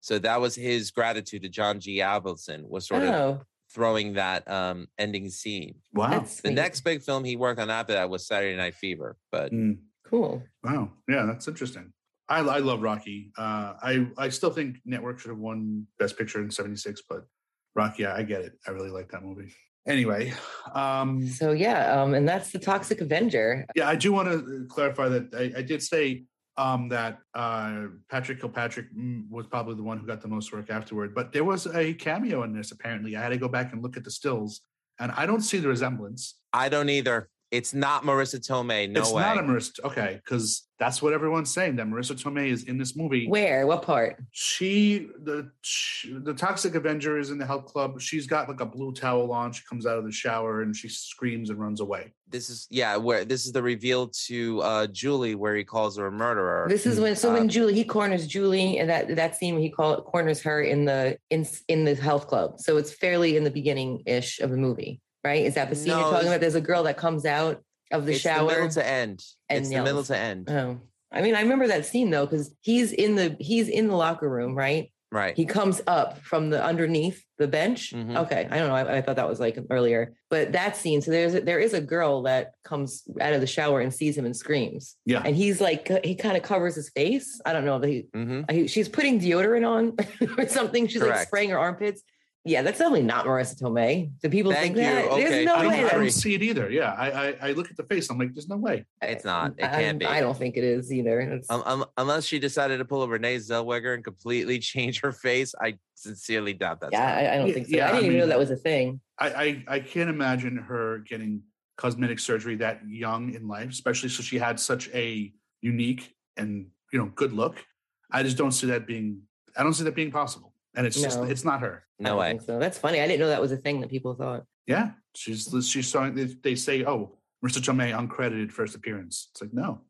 So that was his gratitude to John G. Avildsen was sort of oh, throwing that um, ending scene. Wow. that's The sweet. next big film he worked on after that was Saturday Night Fever. But Mm, cool. wow. Yeah, that's interesting. I, I love Rocky. Uh, I I still think Network should have won Best Picture in '76, but Rocky, I, I get it. I really like that movie. Anyway, um, So yeah, um, and that's the Toxic Avenger. yeah, I do want to clarify that I, I did say um, that uh, Patrick Kilpatrick mm, was probably the one who got the most work afterward, but there was a cameo in this. Apparently, I had to go back and look at the stills, and I don't see the resemblance. I don't either. It's not Marisa Tomei. No it's way. not a Marisa. Okay, because that's what everyone's saying. That Marisa Tomei is in this movie. Where? What part? She the she, the Toxic Avenger is in the health club. She's got like a blue towel on. She comes out of the shower and she screams and runs away. this is yeah, where this is the reveal to uh Julie where he calls her a murderer. This is when so Uh, when Julie he corners Julie and that that scene when he call, corners her in the in in the health club. So it's fairly in the beginning ish of the movie, right? Is that the scene No, you're talking about? There's a girl that comes out of the it's the shower. middle to end. and it's the middle to end. oh, I mean, I remember that scene though because he's in the he's in the locker room, right? right. He comes up from the underneath the bench. Mhm. Okay, I don't know. I, I thought that was like earlier, but that scene. So there's a, there is a girl that comes out of the shower and sees him and screams, Yeah, and he's like he kind of covers his face. I don't know if he hmm I, she's putting deodorant on or something. She's like spraying her armpits. Yeah, that's definitely not Marisa Tomei. Do people Thank think that? you. Okay, There's no I don't, way. I don't see it either. Yeah, I, I I look at the face. I'm like, there's no way. It's not. It can't be. I don't think it is either. Um, um, unless she decided to pull a Renee Zellweger and completely change her face, I sincerely doubt that. yeah. I, I don't Yeah, think so. yeah, I I didn't even know that was a thing. I, I I can't imagine her getting cosmetic surgery that young in life, especially so she had such a unique and you know good look. I just don't see that being. I don't see that being possible. And it's just it's not her. I No don't way. think so. That's funny. I didn't know that was a thing that people thought. Yeah, she's she's showing. They, they say, "Oh, Marisa Tomei uncredited first appearance." It's like, no,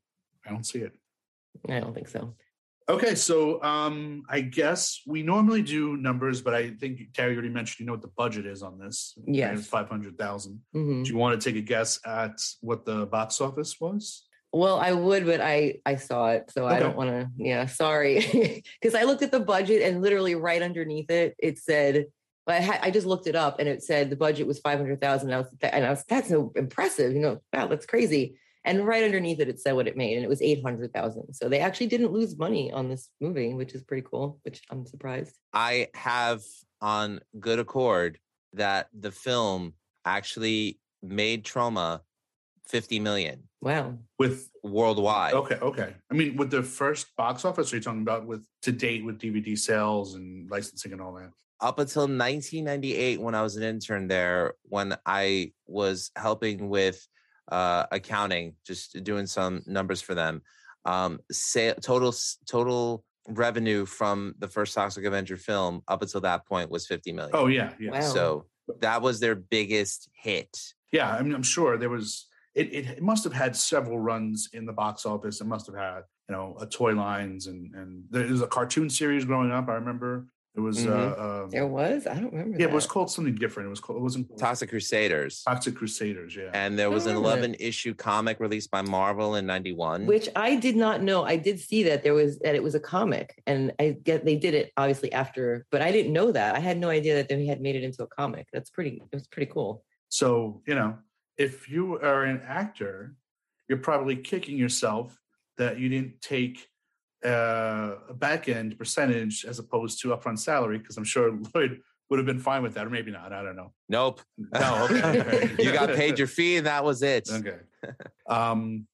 I don't see it. I don't think so. Okay, so um, I guess we normally do numbers, but I think Terry already mentioned you know what the budget is on this. Yes. five hundred thousand. Mhm. Do you want to take a guess at what the box office was? Well, I would, but I I saw it, so I don't want to. Yeah, sorry, because I looked at the budget and literally right underneath it, it said. I had, I just looked it up and it said the budget was five hundred thousand. I was and I was that's so impressive, you know. Wow, that's crazy. And right underneath it, it said what it made, and it was eight hundred thousand. So they actually didn't lose money on this movie, which is pretty cool. Which I'm surprised. I have on good accord that the film actually made Troma 50 million Wow. With worldwide. okay, okay. I mean, with the first box office, are you talking about with to date with DVD sales and licensing and all that? Up until 1998, when I was an intern there, when I was helping with uh, accounting, just doing some numbers for them, um, sa- total total revenue from the first Toxic Avenger film up until that point was 50 million. Oh yeah, yeah, Wow. So that was their biggest hit. yeah. I mean, I'm sure there was. It, it it must have had several runs in the box office. It must have had you know a toy lines and and there was a cartoon series growing up. I remember it was. Mhm. uh, um, There was. I don't remember. yeah, it was called something different. It was called. It wasn't Toxic Crusaders. Toxic Crusaders. Yeah. And there was an remember that. 11 issue comic released by Marvel in 91. which I did not know. I did see that there was that it was a comic, and I get they did it obviously after, but I didn't know that. I had no idea that they had made it into a comic. That's pretty. It was pretty cool. So, you know, if you are an actor, you're probably kicking yourself that you didn't take uh, a back end percentage as opposed to upfront salary, because I'm sure Lloyd would have been fine with that, or maybe not. I don't know. Nope. No, okay. you got paid your fee, and that was it. Okay. Um,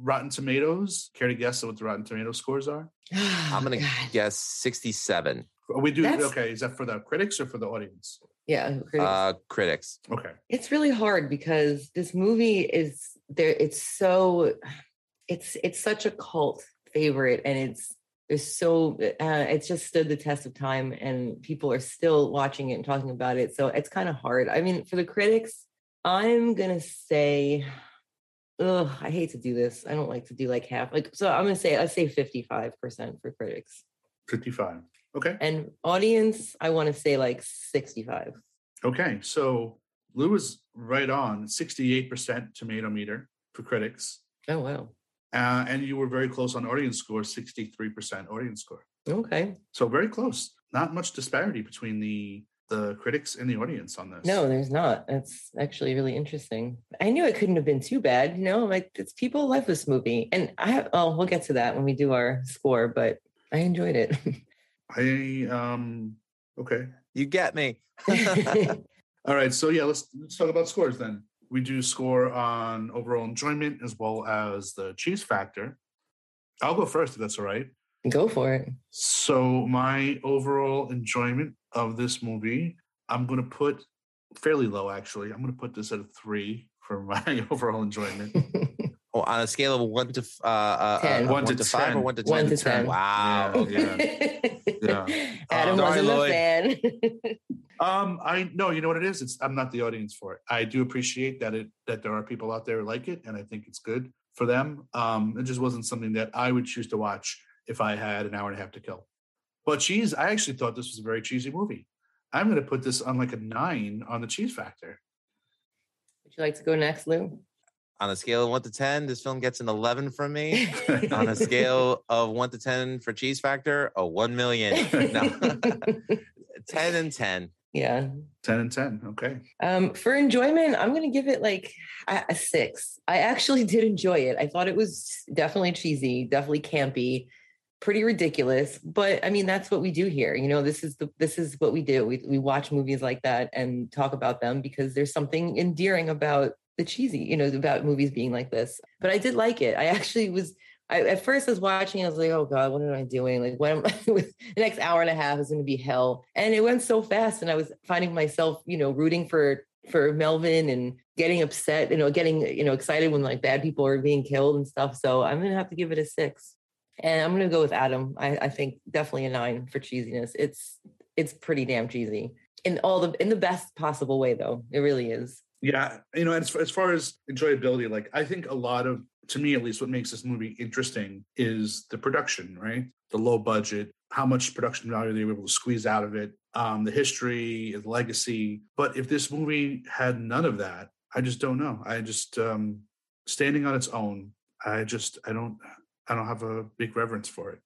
Rotten Tomatoes. Care to guess what the Rotten Tomato scores are? I'm gonna God. guess 67. We do. That's- Okay. Is that for the critics or for the audience? Yeah, critics. Uh, critics. Okay. it's really hard because this movie is there it's so it's it's such a cult favorite and it's there's so uh, it's just stood the test of time and people are still watching it and talking about it so it's kind of hard i mean for the critics i'm gonna say Ugh, I hate to do this. I don't like to do like half. Like, so I'm gonna say I say 55% for critics. 55. Okay. And audience, I want to say like 65. Okay. So Lou is right on 68% tomato meter for critics. Oh wow. Uh, and you were very close on audience score, 63% audience score. Okay. So very close. Not much disparity between the the critics and the audience on this. No, there's not. That's actually really interesting. I knew it couldn't have been too bad. You know, like it's people love this movie, and I have. Oh, we'll get to that when we do our score. But I enjoyed it. I um okay. You get me. All right. So yeah, let's let's talk about scores then. We do score on overall enjoyment as well as the cheese factor. I'll go first if that's all right. Go for it. So my overall enjoyment of this movie, I'm gonna put fairly low actually. I'm gonna put this at a three for my overall enjoyment. Oh, on a scale of one to f- uh, uh, Ten. uh, One to five or 10. one to ten. One to ten. Wow. Yeah. Okay. Yeah. Adam Um, wasn't sorry, a fan. Um, I no, you know what it is. It's I'm not the audience for it. I do appreciate that it that there are people out there who like it, and I think it's good for them. Um, it just wasn't something that I would choose to watch if I had an hour and a half to kill. But cheese, I actually thought this was a very cheesy movie. I'm going to put this on like a nine on the cheese factor. Would you like to go next, Lou? On a scale of one to ten, this film gets an eleven from me. on a scale of one to ten for cheese factor, a one million. No, ten and ten. yeah. Ten and ten. Okay. Um, for enjoyment, I'm gonna give it like a, a six. I actually did enjoy it. I thought it was definitely cheesy, definitely campy, pretty ridiculous. But I mean, that's what we do here. You know, this is the this is what we do. We we watch movies like that and talk about them because there's something endearing about the cheesy, you know, about movies being like this. But I did like it. I actually was. I, at first, I was watching. I was like, "Oh God, what am I doing? Like, what am I? the next hour and a half is going to be hell." And it went so fast, and I was finding myself, you know, rooting for for Melvin and getting upset, you know, getting you know excited when like bad people are being killed and stuff. So I'm gonna have to give it a six, and I'm gonna go with Adam. I, I think definitely a nine for cheesiness. It's it's pretty damn cheesy in all the in the best possible way, though. It really is. Yeah, you know, as as far as enjoyability, like I think a lot of, to me at least, what makes this movie interesting is the production, right? The low budget, how much production value they were able to squeeze out of it, um, the history, the legacy. But if this movie had none of that, I just don't know. I just um, standing on its own, I just I don't I don't have a big reverence for it.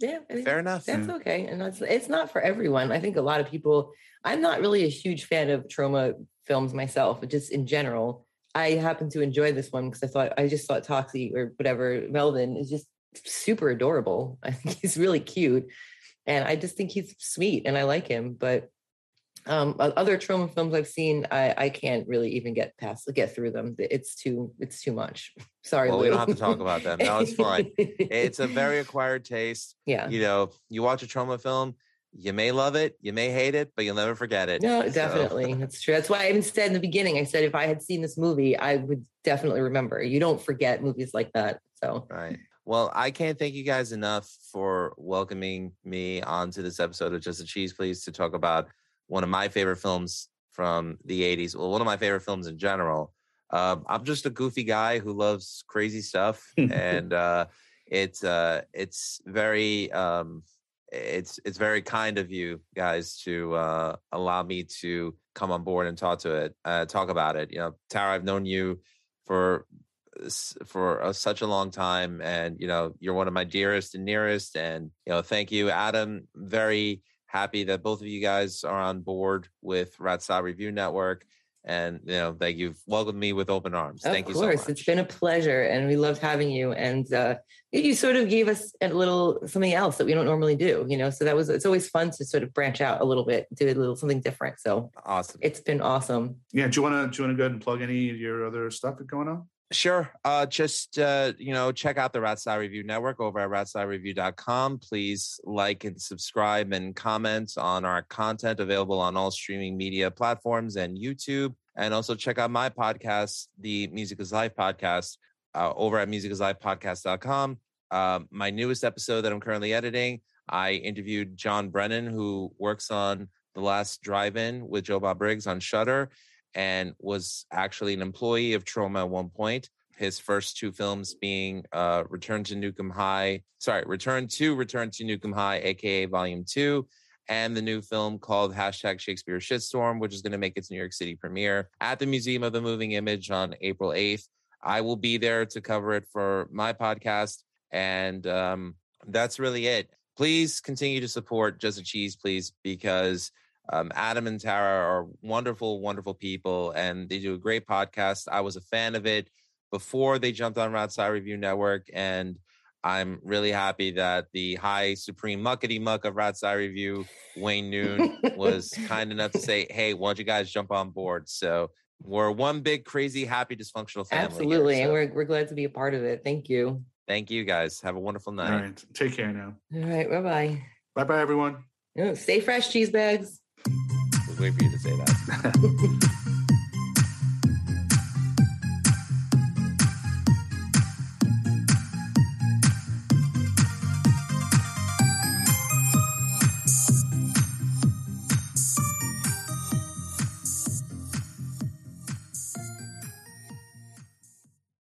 Yeah, I mean, Fair enough. That's mm. okay, and that's it's not for everyone. I think a lot of people. I'm not really a huge fan of Troma films myself, but just in general, I happen to enjoy this one because I thought I just thought Toxie or whatever Melvin is just super adorable. I think he's really cute, and I just think he's sweet, and I like him. But um, other Troma films I've seen, I, I can't really even get past get through them. It's too it's too much. Sorry, Well, we don't have to talk about them. No, it's fine. It's a very acquired taste. yeah. You know, you watch a Troma film, you may love it, you may hate it, but you'll never forget it. No, So- definitely. That's true. That's why I even said in the beginning, I said if I had seen this movie, I would definitely remember. You don't forget movies like that. So Right. Well, I can't thank you guys enough for welcoming me onto this episode of Just a Cheese Please to talk about one of my favorite films from the 80s. Well, one of my favorite films in general. Um, I'm just a goofy guy who loves crazy stuff, and uh, it's uh, it's very um, it's it's very kind of you guys to uh, allow me to come on board and talk to it, uh, talk about it. You know, Tara, I've known you for for uh, such a long time and you know you're one of my dearest and nearest and you know thank you adam very happy that both of you guys are on board with Rat Salad Review network and you know that you've welcomed me with open arms. Of Thank you so much. Of course. It's been a pleasure, and we loved having you. And uh, you sort of gave us a little something else that we don't normally do, you know. So that was it's always fun to sort of branch out a little bit, do a little something different. So awesome. It's been awesome. Yeah. Do you want to do you want to go ahead and plug any of your other stuff that's going on? Sure. Uh, just, uh, you know, check out the Rat Salad Review Network over at ratsaladreview.com. Please like and subscribe and comment on our content available on all streaming media platforms and YouTube. And also check out my podcast, the Music is Life podcast, uh, over at musicisLifepodcast.com. Uh, my newest episode that I'm currently editing, I interviewed John Brennan, who works on The Last Drive-In with Joe Bob Briggs on Shudder and was actually an employee of Troma at one point. His first two films being uh, Return to Nuke 'Em High, sorry, Return to Return to Nuke 'Em High, aka Volume Two, and the new film called hashtag Shakespeare Shitstorm, which is going to make its New York City premiere at the Museum of the Moving Image on April 8th. I will be there to cover it for my podcast. And um, that's really it. Please continue to support Just a Cheese, please, because um, Adam and Tara are wonderful, wonderful people, and they do a great podcast. I was a fan of it before they jumped on Rat Salad Review Network, and I'm really happy that the high supreme muckety muck of Rat Salad Review, Wayne Noon, was kind enough to say, "Hey, why don't you guys jump on board?" So we're one big, crazy, happy, dysfunctional family. Absolutely, here, and we're we're glad to be a part of it. Thank you. thank you guys. Have a wonderful night. right. Take care now. All right, bye bye. Bye bye, everyone. Stay fresh, cheese bags. Wait for you to say that.